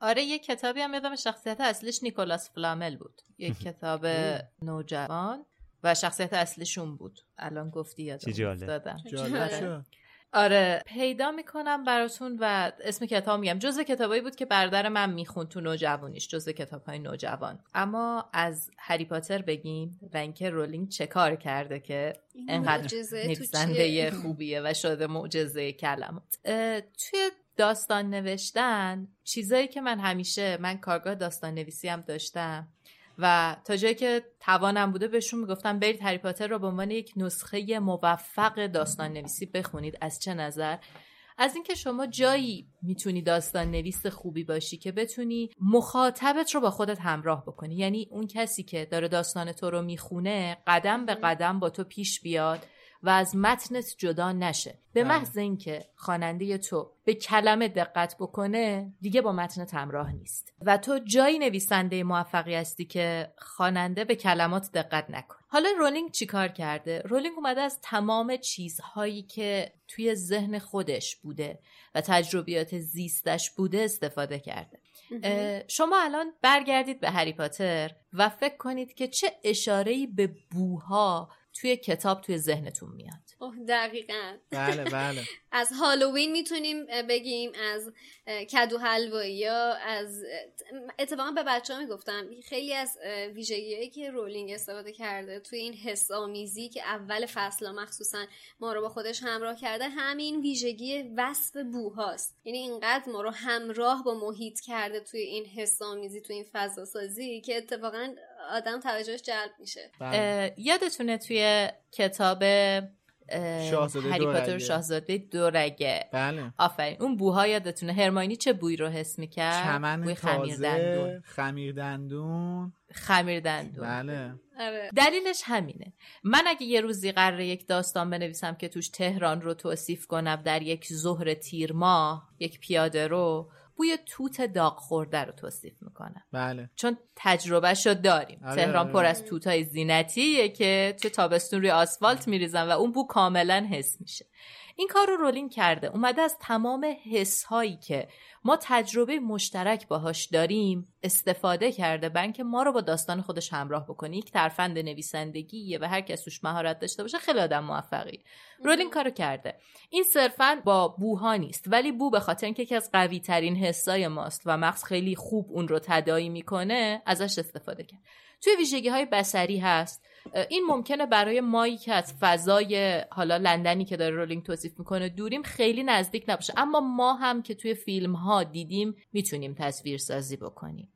آره یه کتابی هم یادم شخصیت اصلیش نیکولاس فلامل بود. یک کتاب نوجوان و شخصیت اصلیشون بود. الان گفتی یادم آره. پیدا می‌کنم براتون و اسم کتاب میگم. جزء کتابایی بود که برادر من می‌خوند تو نوجوانیش. جزء کتاب های نوجوان. اما از هری پاتر بگیم و اینکه رولینگ چه کار کرده که انقدر نویسنده خوبیه و شده معجزه کلمات. توی داستان نوشتن چیزایی که من همیشه من کارگاه داستان نویسی هم داشتم. و تا جایی که توانم بوده بهشون می‌گفتم برید هری پاتر رو به عنوان یک نسخه موفق داستان نویسی بخونید. از چه نظر؟ از اینکه شما جایی می‌تونی داستان نویس خوبی باشی که بتونی مخاطبت رو با خودت همراه بکنی. یعنی اون کسی که داره داستان تو رو می‌خونه قدم به قدم با تو پیش بیاد. و از متنت جدا نشه. به محض اینکه خواننده تو به کلمه دقت بکنه دیگه با متنت همراه نیست. و تو جایی نویسنده موفقی هستی که خواننده به کلمات دقت نکن. حالا رولینگ چیکار کرده؟ رولینگ اومده از تمام چیزهایی که توی ذهن خودش بوده و تجربیات زیستش بوده استفاده کرده. شما الان برگردید به هری پاتر و فکر کنید که چه اشاره‌ای به بوها توی کتاب توی ذهنتون میاد. اوه دقیقا. بله بله. از هالووین می‌تونیم بگیم از کدو حلوایی یا از اتفاقا به بچه ها می‌گفتم خیلی از ویژگیهایی که رولینگ استفاده کرده توی این حس آمیزی که اول فصل مخصوصا ما رو با خودش همراه کرده همین ویژگی وصف بوهاست. یعنی اینقدر ما رو همراه با محیط کرده توی این حس آمیزی توی این فضا سازی که اتفاقا آدم توجهش جلب میشه. یادتونه توی کتاب هری پاتر شاهزاده دورگه بله. آفرین. اون بوها یادتونه هرماینی چه بوی رو حس می‌کرد؟ چمن بوی خمیر دندون. خمیر دندون. خمیر دندون. بله. دلیلش همینه. من اگه یه روزی قراره یک داستان بنویسم که توش تهران رو توصیف کنم در یک ظهر تیر ماه یک پیاده رو بوی توت داغ خورده رو توصیف می‌کنم بله. چون تجربه شو داریم. آره، تهران آره. پر از توتای زینتیه که تو تابستون روی آسفالت میریزن و اون بو کاملا حس میشه. این کار رو رولین کرده. اومده از تمام حس هایی که ما تجربه مشترک باهاش داریم استفاده کرده بنک ما رو با داستان خودش همراه بکنه. یک ترفند نویسندگیه و هر کس توش مهارت داشته باشه خیلی آدم موفقی. رولین کارو کرده. این صرفا با بوها نیست ولی بو به خاطر اینکه یکی از قوی ترین حسای ماست و مغز خیلی خوب اون رو تدایی می‌کنه ازش استفاده کرد. توی ویژگی های بسری هست. این ممکنه برای مایی که از فضای حالا لندنی که داره رولینگ توصیف می‌کنه دوریم خیلی نزدیک نباشه. اما ما هم که توی فیلم ها دیدیم می‌تونیم تصویر سازی بکنیم.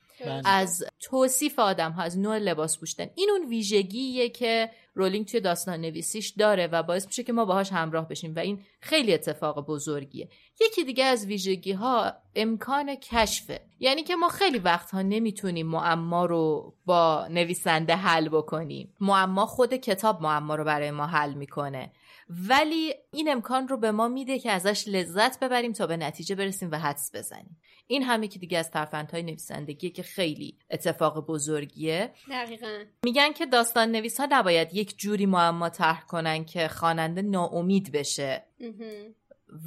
از توصیف آدم ها از نوع لباس پوشیدن. این اون ویژگیه که رولینگ توی داستان نویسیش داره و باعث میشه که ما باهاش همراه بشیم و این خیلی اتفاق بزرگیه. یکی دیگه از ویژگی ها امکان کشفه یعنی که ما خیلی وقتها نمی‌تونیم معما رو با نویسنده حل بکنیم. معما خود کتاب معما رو برای ما حل می‌کنه. ولی این امکان رو به ما میده که ازش لذت ببریم تا به نتیجه برسیم و حدس بزنیم. این هم یکی دیگه از ترفندهای نویسندگیه که خیلی اتفاق بزرگیه. دقیقا. میگن که داستان نویس ها نباید یک جوری معما طرح کنن که خواننده ناامید بشه.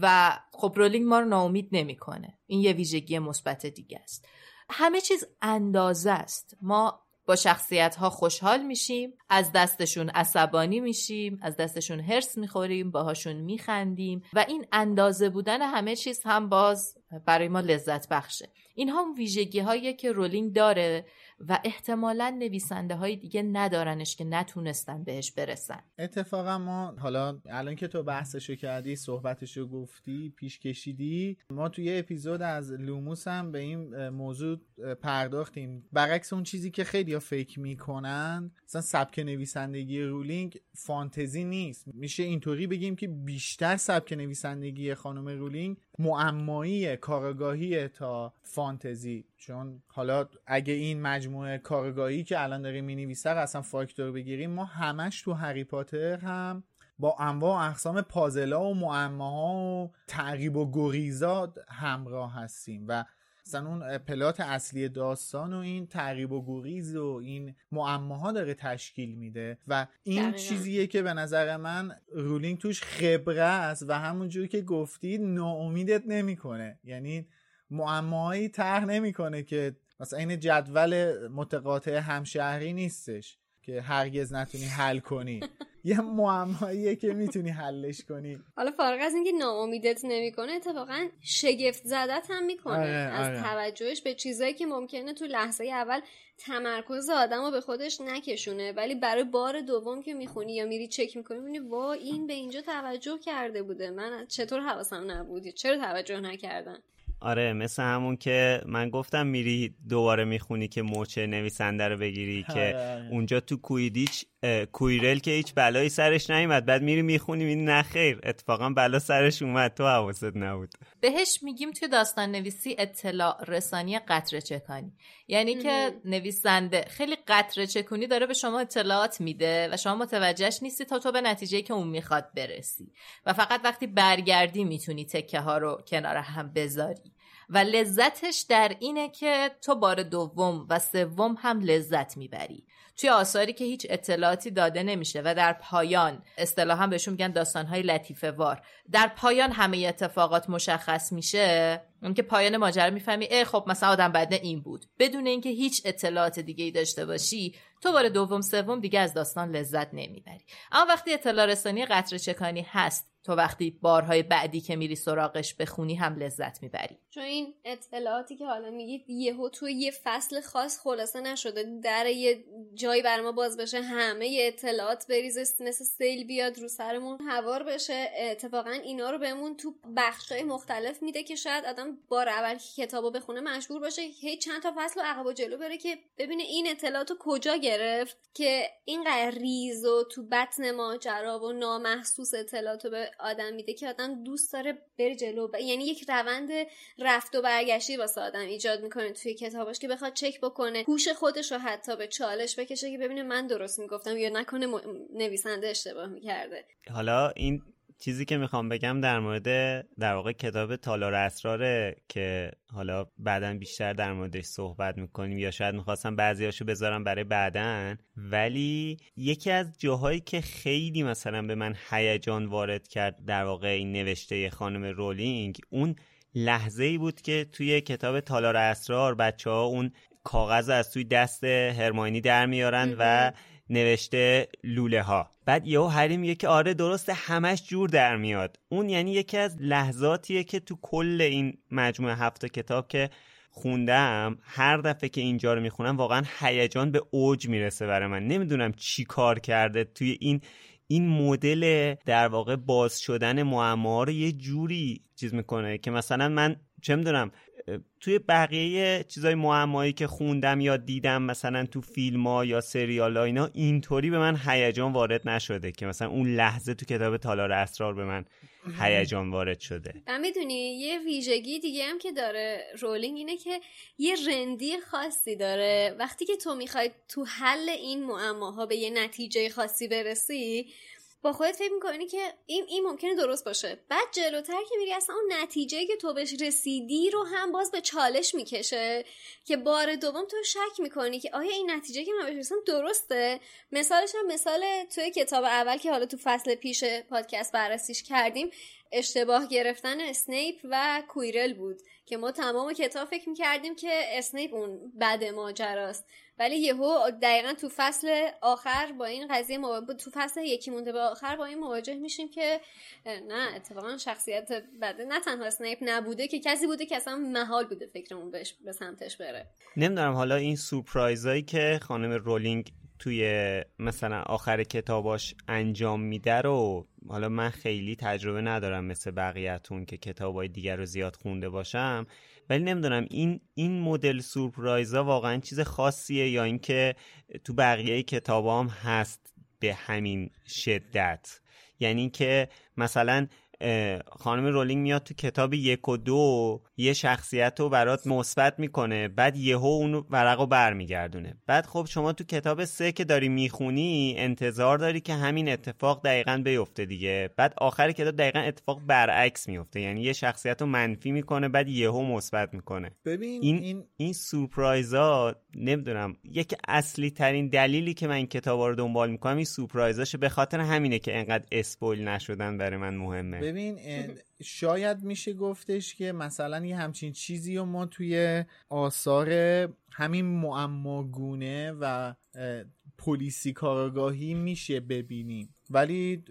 و خب رولینگ ما رو ناامید نمی‌کنه. این یه ویژگی مثبت دیگه است. همه چیز اندازه است. ما با شخصیت ها خوشحال میشیم از دستشون عصبانی میشیم از دستشون هرس می‌خوریم باهاشون میخندیم و این اندازه بودن همه چیز هم باز برای ما لذت بخشه. این هم ویژگی هایی که رولینگ داره و احتمالا نویسنده های دیگه ندارنش که نتونستن بهش برسن. اتفاقا ما حالا الان که تو بحثشو کردی صحبتشو گفتی پیش کشیدی ما توی اپیزود از لوموس هم به این موضوع پرداختیم. برعکس اون چیزی که خیلی ها فکر می‌کنن مثلا سبک نویسندگی رولینگ فانتزی نیست. میشه اینطوری بگیم که بیشتر سبک نویسندگی خانم رولینگ معمایی کارگاهی تا فانتزی. چون حالا اگه این مجموعه کارگاهی که الان داره می نویسه اصلا فاکتور بگیریم ما همش تو هری پاتر هم با انواع و اقسام پازلا و معماها و تعقیب و گریزات همراه هستیم و مثلا اون پلات اصلی داستان و این تعقیب و گریز و این معماها داره تشکیل میده و این دقیقا. چیزیه که به نظر من رولینگ توش خبره است و همونجور که گفتی ناامیدت نمی‌کنه یعنی معماهایی طرح نمی‌کنه که مثلا این جدول متقاطع همشهری نیستش که هرگز نتونی حل کنی. یه معماییه که می‌تونی حلش کنی. حالا فارغ از اینکه ناامیدت نمی‌کنه اتفاقا شگفت زدت هم می‌کنه. آره، از آره. توجهش به چیزایی که ممکنه تو لحظه اول تمرکز آدم رو به خودش نکشونه ولی برای بار دوم که می‌خونی یا میری چک می‌کنی می‌بینی وا این به اینجا توجه کرده بوده. من چطور حواسم نبودی چرا توجه نکردن؟ آره مثل همون که من گفتم میری دوباره می‌خونی که موچه نویسنده رو بگیری که آره، آره. اونجا تو کویدیچ کویرل که هیچ بلایی سرش نیومد بعد میری می‌خونی می‌بینی نه خیر اتفاقا بلا سرش اومد تو حواست نبود. بهش میگیم توی داستان نویسی اطلاع رسانی قطره چکانی. یعنی که نویسنده خیلی قطره چکونی داره به شما اطلاعات میده و شما متوجهش نیستی تا تو به نتیجه که اون می‌خواد برسی. و فقط وقتی برگردی می‌تونی تکه ها رو کنار هم بذاری. و لذتش در اینه که تو بار دوم و سوم هم لذت می‌بری. توی آثاری که هیچ اطلاعاتی داده نمیشه و در پایان اصطلاحا بهشون میگن داستانهای لطیفه وار در پایان همه اتفاقات مشخص میشه اون که پایان ماجرا می‌فهمی ای خب مثلا آدم بدنه این بود. بدون اینکه هیچ اطلاعات دیگه ای داشته باشی تو بار دوم سوم دیگه از داستان لذت نمی‌بری. اما وقتی اطلاع رسانی قطر چکانی هست تو وقتی بارهای بعدی که میری سراغش بخونی هم لذت می‌بری. چون این اطلاعاتی که حالا میگید یهو تو یه فصل خاص خلاصه نشده. در یه جایی بر ما باز بشه همه اطلاعات بریزه مثل سیل بیاد رو سرمون هوار بشه. اتفاقا اینا رو بهمون تو بخشای مختلف میده که شاید آدم بار اول کتابو بخونه مشهور باشه هی چند تا فصل عقب و جلو بره که ببینه این اطلاعات کجا گرفت که اینقدر ریز و تو بطن ماجرا و نامحسوس اطلاعات رو به آدم میده که آدم دوست داره بره جلو ب... یعنی یک روند رفت و برگشتی واسه آدم ایجاد می‌کنه توی کتاباش که بخواد چک بکنه هوش خودش رو حتی به چالش بکشه که ببینه من درست می‌گفتم یا نکنه نویسنده اشتباه می‌کرده. حالا این چیزی که می‌خوام بگم در مورد در واقع کتاب تالار اسراره که حالا بعدا بیشتر در موردش صحبت می‌کنیم یا شاید می‌خواستم بعضیاشو بذارم برای بعدا. ولی یکی از جاهایی که خیلی مثلا به من هیجان وارد کرد در واقع این نوشته خانم رولینگ اون لحظه ای بود که توی کتاب تالار اسرار بچه ها اون کاغذ از توی دست هرماینی در میارن و نوشته لوله ها بعد یهو هری میگه که آره درسته همش جور در میاد. اون یعنی یکی از لحظاتیه که تو کل این مجموعه هفته کتاب که خوندم هر دفعه که اینجا رو می‌خونم واقعا هیجان به اوج می‌رسه برای من. نمی‌دونم چی کار کرده. توی این این مدل در واقع باز شدن معما رو یه جوری چیز می‌کنه که مثلا من چه می‌دونم توی بقیه چیزای معمایی که خوندم یا دیدم مثلا تو فیلم ها یا سریال ها اینا اینطوری به من هیجان وارد نشده که مثلا اون لحظه تو کتاب تالار اسرار به من هیجان وارد شده. می‌دونی یه ویژگی دیگه هم که داره رولینگ اینه که یه رندی خاصی داره. وقتی که تو می‌خوای تو حل این معماها به یه نتیجه خاصی برسی با خودت فکر می‌کنی که این این ممکنه درست باشه. بعد جلوتر که میری اصلا اون نتیجه که تو بهش رسیدی رو هم باز به چالش می‌کشه. که بار دوم تو شک می‌کنی که آیا این نتیجه که من بهش رسیدم درسته؟ مثالش هم مثال توی کتاب اول که حالا تو فصل پیش پادکست بررسیش کردیم. اشتباه گرفتن اسنیپ و کویرل بود که ما تمام کتاب فکر می‌کردیم که اسنیپ اون بد ماجراست. ولی یهو دقیقا تو فصل آخر با این قضیه تو فصل یکی مونده به آخر با این مواجه میشیم که نه اتفاقا شخصیت بده نه تنها اسنیپ نبوده که کسی بوده که اصلا محال بوده فکرمون بهش به سمتش بره. نمی‌دونم حالا این سورپرایزایی که خانم رولینگ توی مثلا آخر کتاباش انجام میده رو حالا من خیلی تجربه ندارم مثل بقیهتون که کتابای دیگر رو زیاد خونده باشم ولی نمی‌دونم این این مدل سورپرایزا واقعا چیز خاصیه یا اینکه تو بقیه کتاب هم هست به همین شدت؟ یعنی که مثلا خانم رولینگ میاد تو کتاب یک و دو یه شخصیت رو برات مثبت می‌کنه بعد یهو اون ورق رو برمیگردونه. بعد خب شما تو کتاب سه که داری می‌خونی انتظار داری که همین اتفاق دقیقا بیفته دیگه. بعد آخر کتاب دقیقا اتفاق برعکس میفته یعنی یه شخصیت رو منفی می‌کنه بعد یهو مثبت می‌کنه. ببین این این, این سورپرایزا نمی‌دونم یکی اصلی ترین دلیلی که من این کتاب رو دنبال می‌کنم این سورپرایزاشه به خاطر همینه که انقدر اسپویل نشدن برای من مهمه. ببین شاید میشه گفتش که مثلا یه همچین چیزی رو ما توی آثار همین معماگونه و پلیسی کارگاهی میشه ببینیم. ولی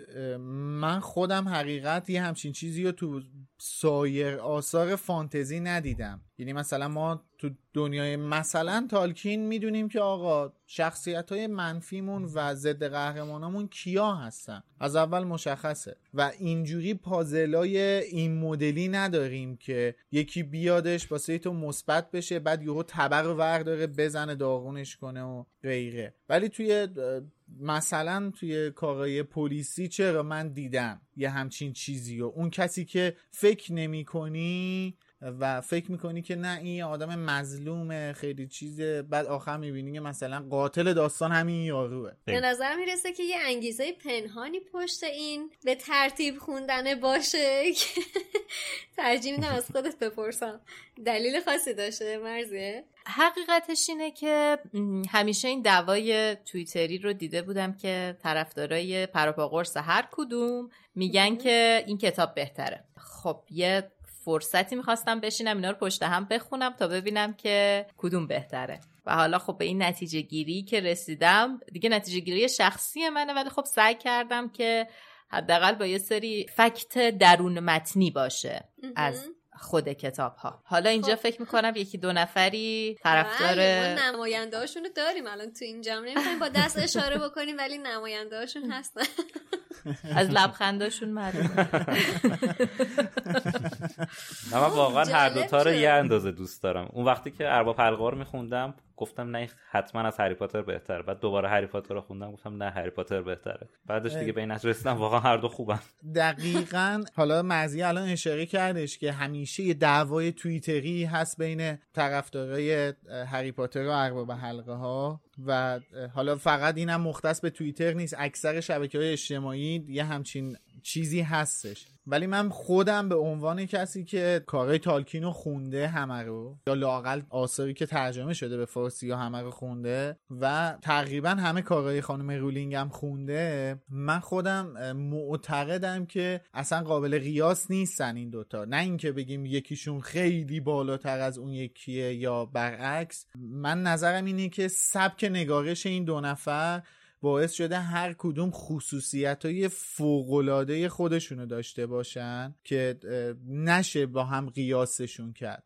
من خودم حقیقت یه همچین چیزی رو تو سایر آثار فانتزی ندیدم. یعنی مثلا ما تو دنیای مثلا تالکین می‌دونیم که آقا شخصیت های منفیمون و ضد قهرمانامون کیا هستن؟ از اول مشخصه. و اینجوری پازلای این مدلی نداریم که یکی بیادش واسه تو مثبت بشه بعد یهو تبر ورداره بزنه داغونش کنه و غیره. ولی توی مثلا توی کارهای پلیسی چرا من دیدم یه همچین چیزی و اون کسی که فکر نمی کنی و فکر می‌کنی که نه این آدم مظلومه خیلی چیزه بعد آخر می‌بینی که مثلا قاتل داستان همین یاروه. به نظر می‌رسه که یه انگیزه پنهانی پشت این به ترتیب خوندن باشه که ترجیح میدم از خودت بپرسم. دلیل خاصی داشته مرزیه؟ حقیقتش اینه که همیشه این دعوای تویتری رو دیده بودم که طرفدارای پراپاگورس هر کدوم میگن که این کتاب بهتره. خب یه فرصتی می‌خواستم بشینم اینا رو پشت هم بخونم تا ببینم که کدوم بهتره. و حالا خب به این نتیجه گیری که رسیدم دیگه نتیجه گیری شخصی منه ولی خب سعی کردم که حداقل با یه سری فکت درون متنی باشه. از خود کتاب ها حالا اینجا خب. فکر می‌کنم یکی دو نفری طرفدار نماینده هاشونو داریم. الان تو این جمع نمی‌خوایم با دست اشاره بکنیم ولی نماینده هاشون هستن. از لبخنداشون معلومه. من واقعا هر دوتا رو یه اندازه دوست دارم. اون وقتی که ارباب حلقه رو میخوندم گفتم نه حتما از هری پاتر بهتره. بعد دوباره هری پاتر رو خوندم گفتم نه هری پاتر بهتره. بعدش دیگه به این رسیدم واقعا هر دو خوبن. دقیقا. حالا مزی الان اشاره کردش که همیشه یه دعوای توییتری هست بین طرفدارای هری پاتر و ارباب حلقه ها و حالا فقط اینم مختص به توییتر نیست اکثر شبکه های اجتماعی یه همچین چیزی هستش. ولی من خودم به عنوان کسی که کارهای تالکینو خونده همه رو یا لاقل آثاری که ترجمه شده به فارسی یا همه رو خونده و تقریبا همه کارهای خانم رولینگ هم خونده من خودم معتقدم که اصلا قابل قیاس نیستن این دوتا. نه اینکه بگیم یکیشون خیلی بالاتر از اون یکیه یا برعکس. من نظرم اینه که سبک نگارش این دو نفر باعث شده هر کدوم خصوصیت های فوقلاده خودشونو داشته باشن که نشه با هم قیاسشون کرد.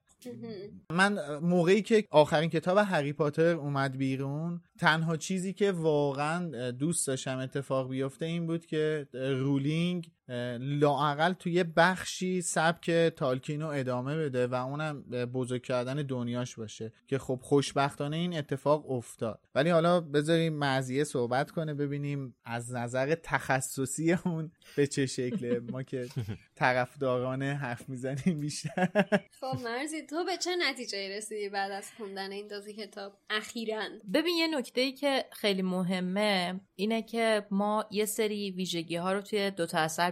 من موقعی که آخرین کتاب هری پاتر اومد بیرون تنها چیزی که واقعا دوست داشتم اتفاق بیفته این بود که رولینگ لاعقل توی بخشی سبک تالکین رو ادامه بده و اونم بزرگ کردن دنیاش باشه که خب خوشبختانه این اتفاق افتاد. ولی حالا بذاریم مزیه صحبت کنه ببینیم از نظر تخصصی اون به چه شکله. ما که طرفدارانه حرف می‌زنیم بیشتر. خب مرزی تو به چه نتیجه رسیدی بعد از خوندن این دوزی کتاب اخیرا؟ ببین یه نکته ای که خیلی مهمه اینه که ما یه سری ویژگی ها رو توی دو تا اثر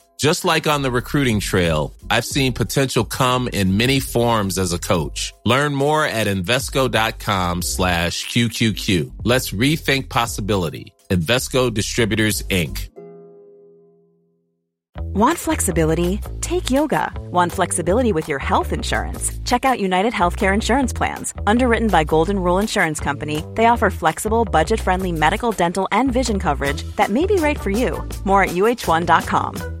Just like on the recruiting trail, I've seen potential come in many forms as a coach. Learn more at Invesco.com slash QQQ. Let's rethink possibility. Investco Distributors, Inc. Want flexibility? Take yoga. Want flexibility with your health insurance? Check out United Healthcare Insurance Plans. Underwritten by Golden Rule Insurance Company, they offer flexible, budget friendly medical, dental, and vision coverage that may be right for you. More at uh1.com.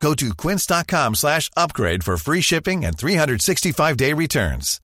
Go to quince.com slash upgrade for free shipping and 365-day returns.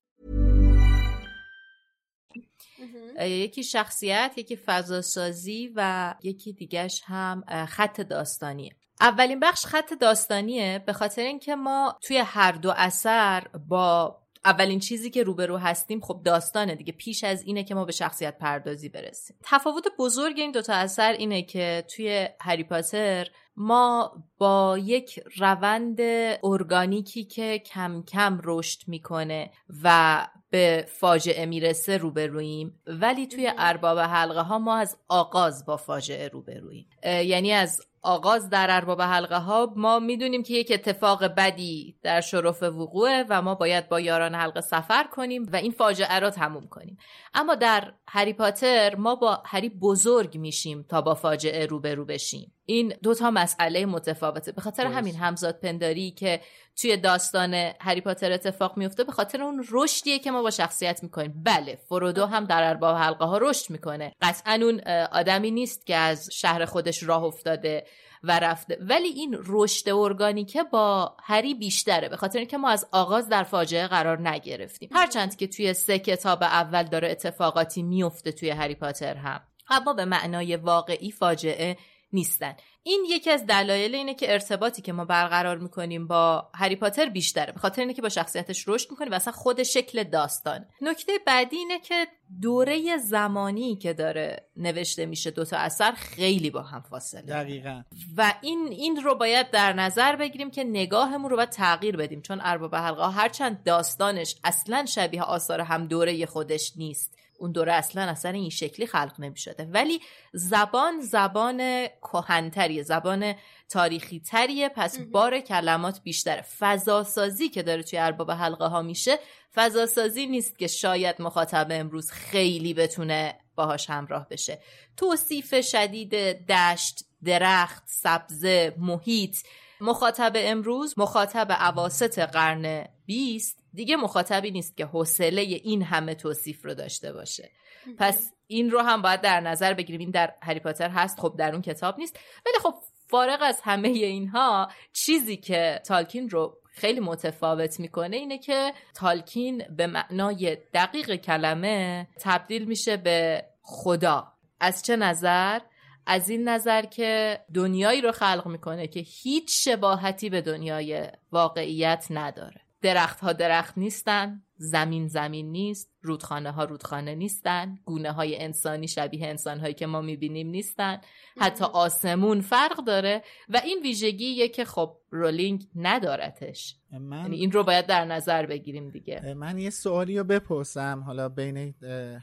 یکی شخصیت، یکی فضاسازی و یکی دیگش هم خط داستانیه. اولین بخش خط داستانیه به خاطر اینکه ما توی هر دو اثر با اولین چیزی که روبرو هستیم خب داستانه دیگه پیش از اینه که ما به شخصیت پردازی برسیم تفاوت بزرگ این دوتا اثر اینه که توی هری پاتر ما با یک روند ارگانیکی که کم کم رشد می‌کنه و به فاجعه می‌رسه روبرویم ولی توی ارباب حلقه ها ما از آغاز با فاجعه روبرویم یعنی از آغاز در ارباب حلقه ها ما می‌دونیم که یک اتفاق بدی در شرف وقوعه و ما باید با یاران حلقه سفر کنیم و این فاجعه را تموم کنیم. اما در هری پاتر ما با هری بزرگ میشیم تا با فاجعه روبرو بشیم. این دوتا مسئله متفاوته. به خاطر همین همزاد پنداری که توی داستان هری پاتر اتفاق میفته به خاطر اون رشدیه که ما با شخصیت می‌کنیم. بله فرودو هم در ارباب حلقه ها رشد می‌کنه. قطعا اون آدمی نیست که از شهر خودش راه افتاده و رفته. ولی این رشد ارگانیکه با هری بیشتره به خاطر اینکه ما از آغاز در فاجعه قرار نگرفتیم. هرچند که توی سه کتاب اول داره اتفاقاتی میفته توی هری پاتر هم. اما به معنای واقعی فاجعه نیستن. این یکی از دلایل اینه که ارتباطی که ما برقرار می‌کنیم با هری پاتر بیشتره به خاطر اینه که با شخصیتش رشد می‌کنیم و اصلا خود شکل داستان. نکته بعدی اینه که دوره زمانی که داره نوشته میشه دوتا اثر خیلی با هم فاصله. دقیقا. و این این رو باید در نظر بگیریم که نگاهمون رو باید تغییر بدیم چون ارباب حلقه هرچند داستانش اصلا شبیه آثار هم دوره خودش نیست. اون دوره اصلا اصلا این شکلی خلق نمی شده ولی زبان زبان کهنتریه زبان تاریخی تریه پس بار کلمات بیشتره. فضاسازی که داره توی ارباب حلقه ها میشه فضاسازی نیست که شاید مخاطب امروز خیلی بتونه باهاش همراه بشه. توصیف شدید دشت درخت سبزه محیط. مخاطب امروز مخاطب عواست قرن 20 دیگه مخاطبی نیست که حوصله این همه توصیف رو داشته باشه. پس این رو هم باید در نظر بگیریم. این در هری پاتر هست. خب در اون کتاب نیست. ولی خب فارغ از همه اینها چیزی که تالکین رو خیلی متفاوت می‌کنه اینه که تالکین به معنای دقیق کلمه تبدیل میشه به خدا. از چه نظر؟ از این نظر که دنیایی رو خلق می‌کنه که هیچ شباهتی به دنیای واقعیت نداره. درخت ها درخت نیستن زمین زمین نیست. رودخانه ها رودخانه نیستن گونه های انسانی شبیه انسان هایی که ما می‌بینیم نیستن. حتی آسمون فرق داره و این ویژگیه که خب رولینگ ندارتش. من... یعنی این رو باید در نظر بگیریم دیگه. من یه سوالی رو بپرسم. حالا بین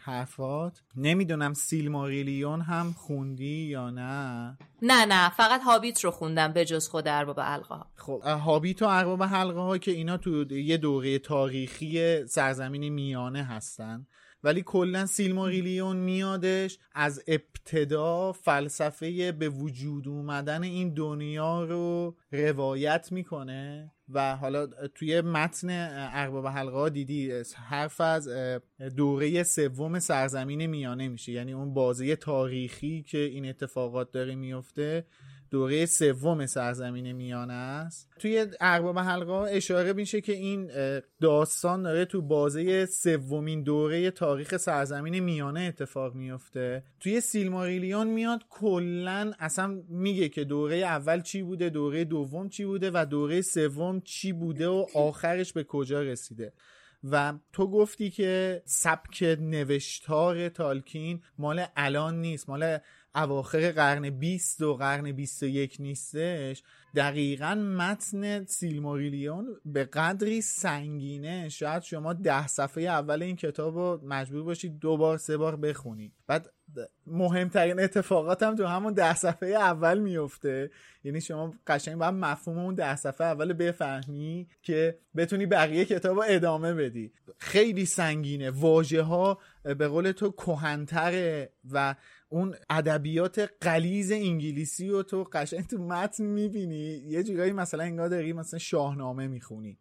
حرفات. نمی‌دونم سیلماریلیون هم خوندی یا نه؟ نه نه. فقط هابیت رو خوندم به جز خود ارباب حلقه ها خب هابیت و ارباب حلقه ها که اینا تو یه دوره تاریخی سرزمین میانه هستن. ولی کلا سیلماریلیون میادش از ابتدا فلسفه به وجود اومدن این دنیا رو روایت می‌کنه و حالا توی متن ارباب حلقه ها دیدی حرف از دوره سوم سرزمین میانه میشه. یعنی اون بازی تاریخی که این اتفاقات داره میفته دوره سوم سرزمین میانه است. توی ارباب حلقه اشاره میشه که این داستان داره تو بازه سومین دوره تاریخ سرزمین میانه اتفاق میفته. توی سیلماریلیون میاد کلا اصلا میگه که دوره اول چی بوده دوره دوم چی بوده و دوره سوم چی بوده و آخرش به کجا رسیده. و تو گفتی که سبک نوشتار تالکین مال الان نیست مال اواخر قرن 20 و قرن 21 نیستش دقیقا متن سیلموریلیون به قدری سنگینه. شاید شما ده صفحه اول این کتاب رو مجبور باشید دو بار سه بار بخونید. بعد مهمترین اتفاقات هم تو همون ده صفحه اول میفته. یعنی شما قشنگ باید مفهوم اون ده صفحه اول بفهمی که بتونی بقیه کتاب رو ادامه بدی. خیلی سنگینه. واژه ها به قول تو کهنتره و اون ادبیات قلیز انگلیسی رو تو قشنگ تو متن می‌بینی. یه جورایی مثلا انگار داری مثلا شاهنامه می‌خونی.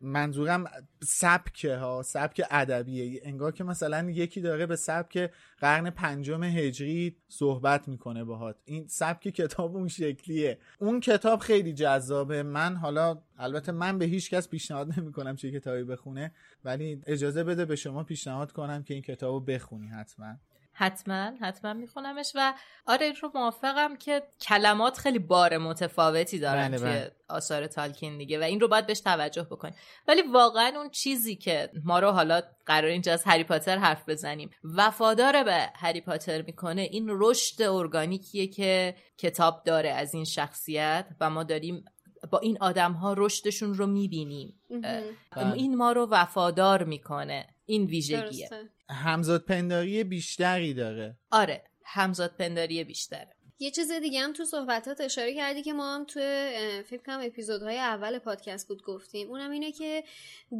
منظورم سبکه ها سبک ادبیه. انگار که مثلا یکی داره به سبک قرن پنجم هجری صحبت می‌کنه باهات. این سبک کتاب اون شکلیه. اون کتاب خیلی جذابه. من حالا البته من به هیچ کس پیشنهاد نمی‌کنم چه کتابی بخونه ولی اجازه بده به شما پیشنهاد کنم که این کتابو بخونی حتما. حتما حتما میخونمش و آره این رو موافقم که کلمات خیلی بار متفاوتی دارن بله توی بله. آثار تالکین دیگه و این رو باید بهش توجه بکنیم ولی واقعا اون چیزی که ما رو حالا قرار اینجا از هری پاتر حرف بزنیم وفادار به هری پاتر می‌کنه این رشد ارگانیکیه که کتاب داره از این شخصیت و ما داریم با این آدم ها رشدشون رو می‌بینیم. این ما رو وفادار می‌کنه. این ویژگیه. همزاد پنداری بیشتری داره. آره همزاد پنداری بیشتره. یه چیز دیگه هم تو صحبتات اشاره کردی که ما هم تو فکر کنم اپیزودهای اول پادکست بود گفتیم. اونم اینه که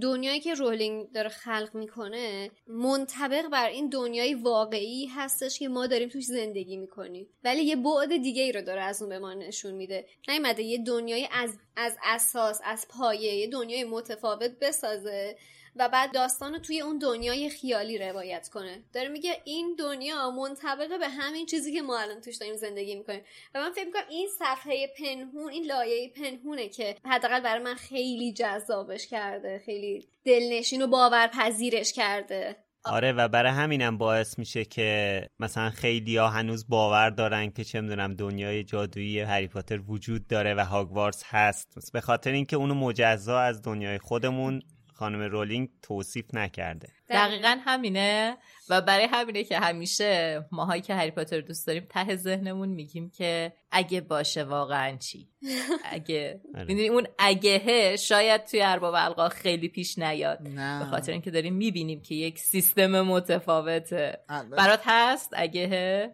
دنیایی که رولینگ داره خلق می‌کنه منطبق بر این دنیای واقعی هستش که ما داریم توش زندگی می‌کنیم. ولی یه بعد دیگه ای رو داره از اون به ما نشون میده. نیومده یه دنیای از از اساس از پایه یه دنیای متفاوت بسازه. و بعد داستان رو توی اون دنیای خیالی روایت کنه. داره میگه این دنیا منطبقه به همین چیزی که ما الان توش داریم زندگی می‌کنیم. و من فکر می‌کنم این صفحه پنهون این لایه پنهونه که حداقل برای من خیلی جذابش کرده. خیلی دلنشین و باورپذیرش کرده. آره و برای همینم باعث میشه که مثلا خیلی ها هنوز باور دارن که چه می‌دونم دنیای جادویی هری پاتر وجود داره و هاگوارتس هست. به خاطر اینکه اونو مجزا از دنیای خودمون خانم رولینگ توصیف نکرده. دقیقا. همینه. و برای همینه که همیشه ماهایی که هری پاتر دوست داریم ته ذهنمون میگیم که اگه باشه واقعا چی؟ اگه آره. می‌دونی اون اگهه شاید توی ارباب القا خیلی پیش نیاد. به خاطر اینکه داریم می‌بینیم که یک سیستم متفاوته. برات هست اگهه؟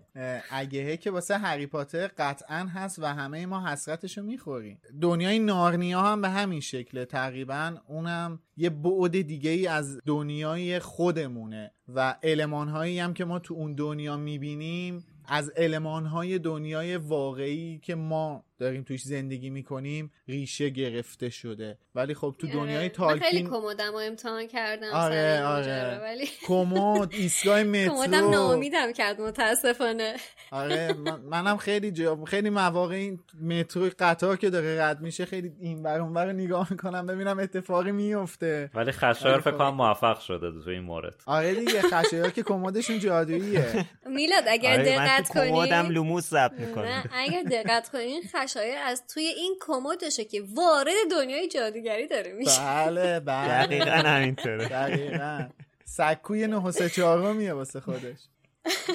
اگهه که واسه هری پاتر قطعا هست و همه ما حسرتشو می‌خوریم. دنیای نارنیا هم به همین شکله. تقریبا اونم یه بعد دیگه ای از دنیای خودمونه و علمان هایی هم که ما تو اون دنیا می‌بینیم از علمان های دنیای واقعی که ما داریم توش زندگی می‌کنیم ریشه گرفته شده. ولی خب تو دنیای تالکین خیلی کمدم و امتحان کردم آره آره. ولی کمد ایستگاه مترو. کمدم ناامیدم کرد متاسفانه. آره منم خیلی جا... خیلی مواقع این مترو قطار که داره رد میشه خیلی این بر اون بر نگاه می‌کنم ببینم اتفاقی میفته ولی خشایار فکر کنم موفق شده تو این مورد. آره دیگه خشایار که کمدشون جادوییه. میلاد اگر آره دقت کنی کمدم لوموس ضبط می‌کنه اگر دقت کنین خشایر از توی این کمدشه که وارد دنیای جادوگری داره میشه. بله بله. دقیقا همینطوره. دقیقا. سکوی نه سه چهارمیه واسه خودش.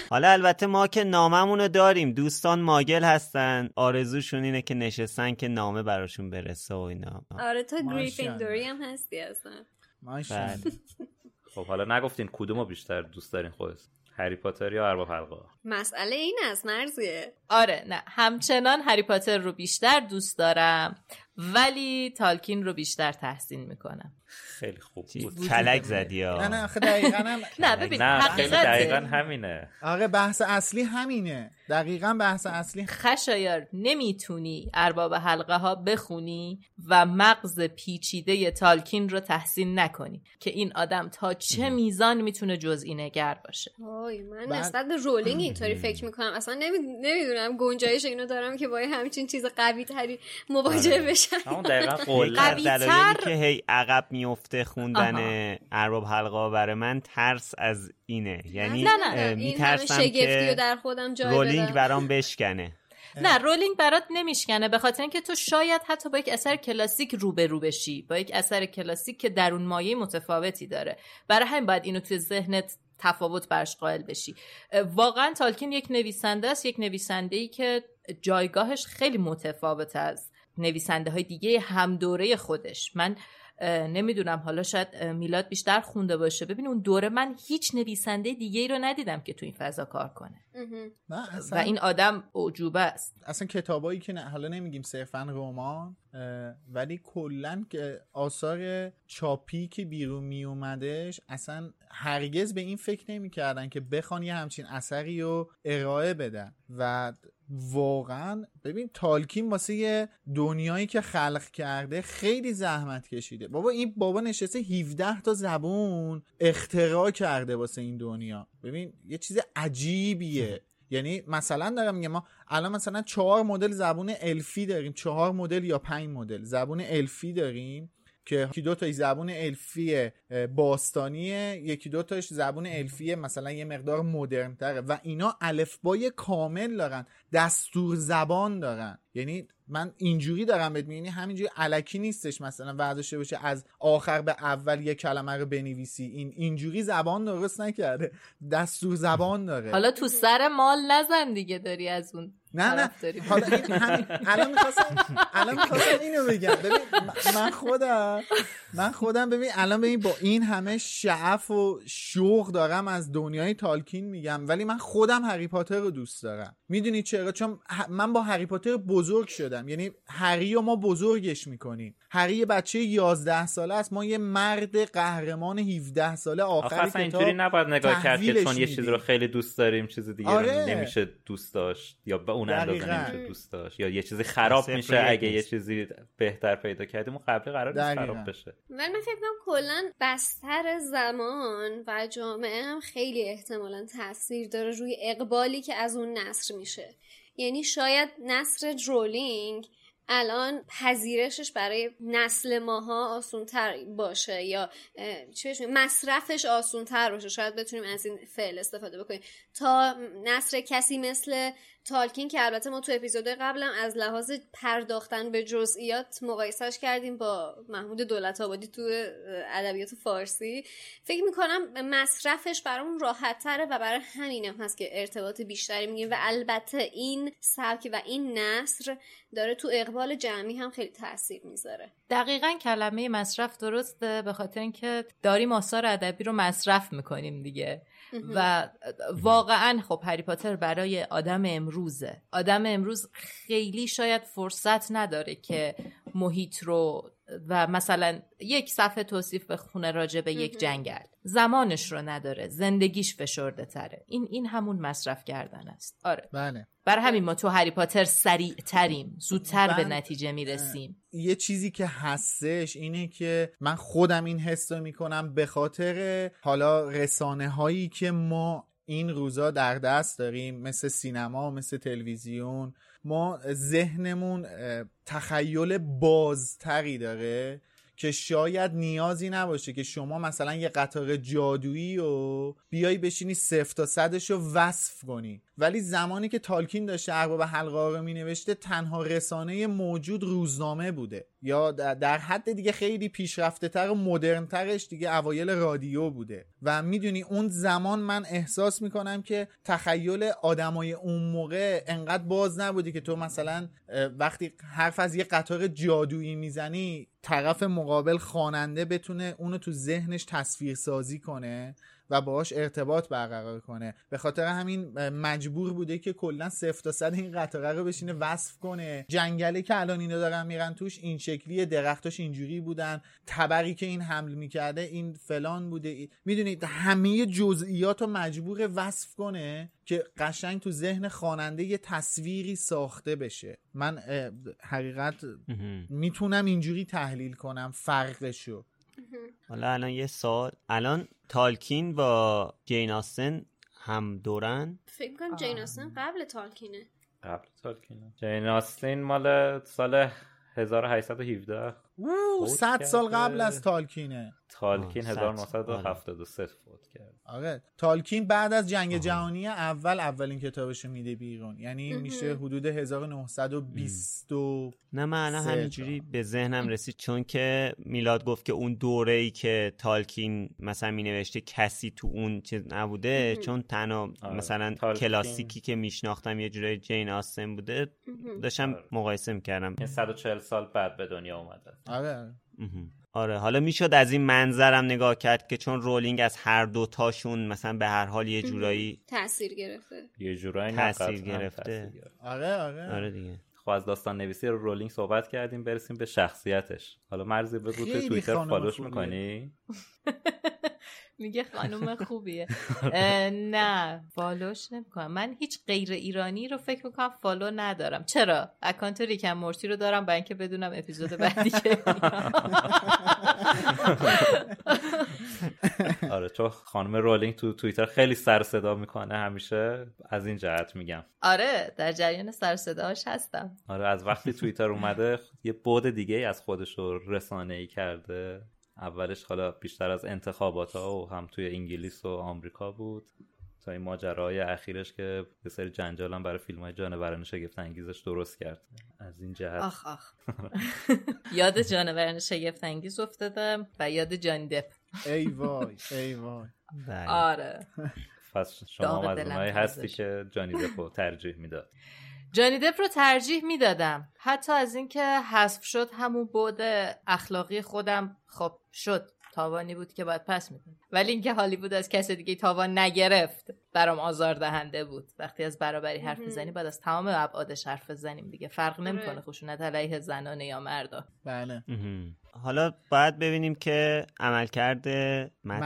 حالا البته ما که ناممون داریم دوستان ماگل هستن آرزوشون اینه که نشستن که نامه براشون برسه و اینا. آره تو گریفیندوری هم هستی اصلا. بله. خب حالا نگفتین کدومو بیشتر دوست دارین خودت؟ هری پاتر یا ارباب حلقه؟ مسئله این است مرزیه. آره نه. همچنان هری پاتر رو بیشتر دوست دارم ولی تالکین رو بیشتر تحسین می‌کنم. خیلی خوب بود. کلک زدی نه نه دقیقا هم نه ببین نه خیلی دقیقا همینه. آره بحث اصلی همینه. دقیقا بحث اصلی خشایار نمی‌تونی ارباب حلقه ها بخونی و مغز پیچیده تالکین رو تحسین نکنی که این آدم تا چه میزان می‌تونه جزئی نگر باشه. وای من نسبت به رولینگ اینطوری فکر می‌کنم. اصلا نمی‌دونم گنجایش اینو دارم که با همچین چیز قوی تری مواجه آره. بشم. همون دقیقا دلایلی که هی عقب میفته خوندن ارباب حلقه برای من ترس از اینه. یعنی نه نه, نه. میترسم که در خودم جای رولینگ برام بشکنه. نه رولینگ برات نمیشکنه به خاطر اینکه تو شاید حتی با یک اثر کلاسیک روبرو بشی با یک اثر کلاسیک که درون مایه متفاوتی داره. برای همین باید اینو توی ذهنت تفاوت برش قائل بشی. واقعا تالکین یک نویسنده است یک نویسنده ای که جایگاهش خیلی متفاوت از نویسنده های دیگه هم دوره خودش. من نمی‌دونم. حالا شاید میلاد بیشتر خونده باشه. ببین اون دوره من هیچ نویسنده دیگه ای رو ندیدم که تو این فضا کار کنه. و این آدم اوجوبه است. اصلا کتابایی که نه حالا نمیگیم صرفا رمان ولی کلا آثار چاپی که بیرون می اومدش اصلا هرگز به این فکر نمی‌کردن که بخوان یه همچین اثری رو ارائه بدن. و واقعا ببین تالکین واسه یه دنیایی که خلق کرده خیلی زحمت کشیده. بابا این بابا نشسته 17 تا زبون اختراع کرده واسه این دنیا. ببین یه چیز عجیبیه. یعنی مثلا دارم میگم ما الان مثلا چهار مدل زبون الفی داریم. چهار مدل یا پنج مدل زبون الفی داریم. که یکی دو تاش زبون الفی باستانیه یکی دو تاش زبون الفی مثلا یه مقدار مدرن تره و اینا الفبای کامل دارن دستور زبان دارن. یعنی من اینجوری دارم بهت میگم همینجوری علکی نیستش مثلا ورداشته باشه از آخر به اول یه کلمه رو بنویسی. این اینجوری زبان درست نکرده دستور زبان داره. حالا تو سر مال نزن دیگه داری از اون. نه نه. حالا این همین الان می‌خواستم الان می‌خواستم اینو بگم. ببین من خودم من خودم ببین الان ببین با این همه شعف و شوق دارم از دنیای تالکین میگم ولی من خودم هری پاتر رو دوست دارم. می‌دونی چرا؟ چون من با هری پاتر بزرگ شدم. یعنی هری و ما بزرگش می‌کنیم. هری یه بچه 11 ساله است. ما یه مرد قهرمان 17 ساله آخر کتاب اینجوری نباید نگاه کرد که چون یه چیزی رو خیلی دوست داریم چیز دیگه آره. نمیشه دوست داشت. یا به اون اندازه نمیشه دوست داشت. یا یه چیزی خراب میشه اگه یه چیزی بهتر پیدا کردیم اون قبلی قرار نیست خراب بشه. ولی من فکر کنم کلا بستر زمان و جامعه هم خیلی احتمالا تاثیر داره روی اقبالی که از اون نصر میشه. یعنی شاید نصر رولینگ الان پذیرشش برای نسل ماها آسونتر باشه یا چی مصرفش آسونتر باشه. شاید بتونیم از این فعل استفاده بکنیم. تا نصر کسی مثل تالکین که البته ما تو اپیزود قبلم از لحاظ پرداختن به جزئیات مقایسهش کردیم با محمود دولت آبادی تو ادبیات فارسی. فکر می‌کنم مصرفش برامون راحت تره و برای همینم هست که ارتباط بیشتری میگیم و البته این سبک و این نصر داره تو اقبال جمعی هم خیلی تاثیر می‌ذاره. دقیقا کلمه مصرف درسته به خاطر اینکه داریم آثار ادبی رو مصرف می‌کنیم دیگه. و واقعا خب هری پاتر برای آدم امروزه آدم امروز خیلی شاید فرصت نداره که محیط رو و مثلا یک صفحه توصیف به خونه راجع به یک جنگل. زمانش رو نداره زندگیش فشرده تره. این این همون مصرف کردن است. آره. بله. بر همین ما تو هری پاتر سریع تریم. زودتر به نتیجه می‌رسیم. یه چیزی که هستش اینه که من خودم این حس رو می‌کنم به خاطر حالا رسانه هایی که ما این روزا در دست داریم مثل سینما مثل تلویزیون. ما ذهنمون تخیل بازتری داره. که شاید نیازی نباشه که شما مثلا یه قطار جادویی و بیای بشینی صفر تا صدش رو وصف کنی. ولی زمانی که تالکین داشته ارباب حلقه رو می تنها رسانه موجود روزنامه بوده. یا در حد دیگه خیلی پیشرفته تر و مدرن ترش دیگه اوایل رادیو بوده. و می‌دونی اون زمان من احساس می‌کنم که تخیل آدمای اون موقع انقدر باز نبودی که تو مثلا وقتی حرف از یه قطار جادویی می‌زنی طرف مقابل خواننده بتونه اونو تو ذهنش تصویر سازی کنه. و باهاش ارتباط برقرار کنه. به خاطر همین مجبور بوده که کلا صفر تا صد این قطاره رو بشینه وصف کنه. جنگله که الان اینا دارن میرن توش این شکلی درختاش اینجوری بودن. تبری که این حمل می‌کرده این فلان بوده. می‌دونید همه جزئیات رو مجبور وصف کنه که قشنگ تو ذهن خواننده یه تصویری ساخته بشه. من حقیقت می‌تونم اینجوری تحلیل کنم فرقشو. حالا الان یه سال الان تالکین با جین آستن هم دورن؟ فکر کنم جین آستن قبل تالکینه. قبل تالکینه. جین آستین مال سال 1817 اوه صد سال قبل از تالکینه. تالکین آه، صد. 1973 فوت کرد. آره تالکین بعد از جنگ جهانی اول اولین کتابش میده بیرون. یعنی میشه حدود 1920 و نه من همینجوری به ذهنم رسید چون که میلاد گفت که اون دوره ای که تالکین مثلا می نوشته کسی تو اون چیز نبوده چون تنها آره. مثلا تالکین- کلاسیکی که میشناختم یه جورای جین آستن بوده داشتم مقایسه می‌کردم. این 140 سال بعد به دنیا اومده. آره. آره. حالا می‌شد از این منظرم نگاه کرد که چون رولینگ از هر دو تاشون مثلا به هر حال یه جورایی تاثیر گرفته. یه جورایی قطعاً گرفته. آره آره. آره دیگه. خب از داستان نویسی رو رولینگ صحبت کردیم برسیم به شخصیتش. حالا مرضی بگو تو توییتر follow ش. می‌کنی؟ میگه خانم خوبیه. اه، نه follow ش نمی‌کنم. من هیچ غیر ایرانی رو فکر می‌کنم follow ندارم. چرا؟ account ریک اند مورتی رو دارم برای اینکه بدونم اپیزود بعدی که آره چون خانم رولینگ تو توییتر خیلی سر صدا می‌کنه همیشه. از این جهت میگم. آره در جریان سر صداهاش هستم. آره از وقتی توییتر اومده یه بود دیگه از خودش رو رسانه ای کرده. اولش حالا بیشتر از انتخابات ها و هم توی انگلیس و آمریکا بود. تا این ماجراهای اخیرش که یه سری جنجال هم برای فیلم های جانوران شگفت انگیزش درست کرد. از این جهت. آخ آخ. یاد جانوران شگفت انگیز افتادم و یاد جانی دپ. ای وای ای وای. بله. آره. پس شما از اونایی هستی. که جانی دپو ترجیح می‌داد. جانی دپ رو ترجیح می‌دادم. حتی از اینکه حذف شد همون بود اخلاقی خودم خب شد. تاوانی بود که باید پس میدم ولی اینکه هالیوود از کس دیگه تاوان نگرفت برام آزار دهنده بود. وقتی از برابری حرف می‌زنی باید از تمام ابعادش حرف بزنیم دیگه. فرق نمی‌کنه خشونت علیه زنانه یا مردا. بله. حالا باید ببینیم که عملکرد مد-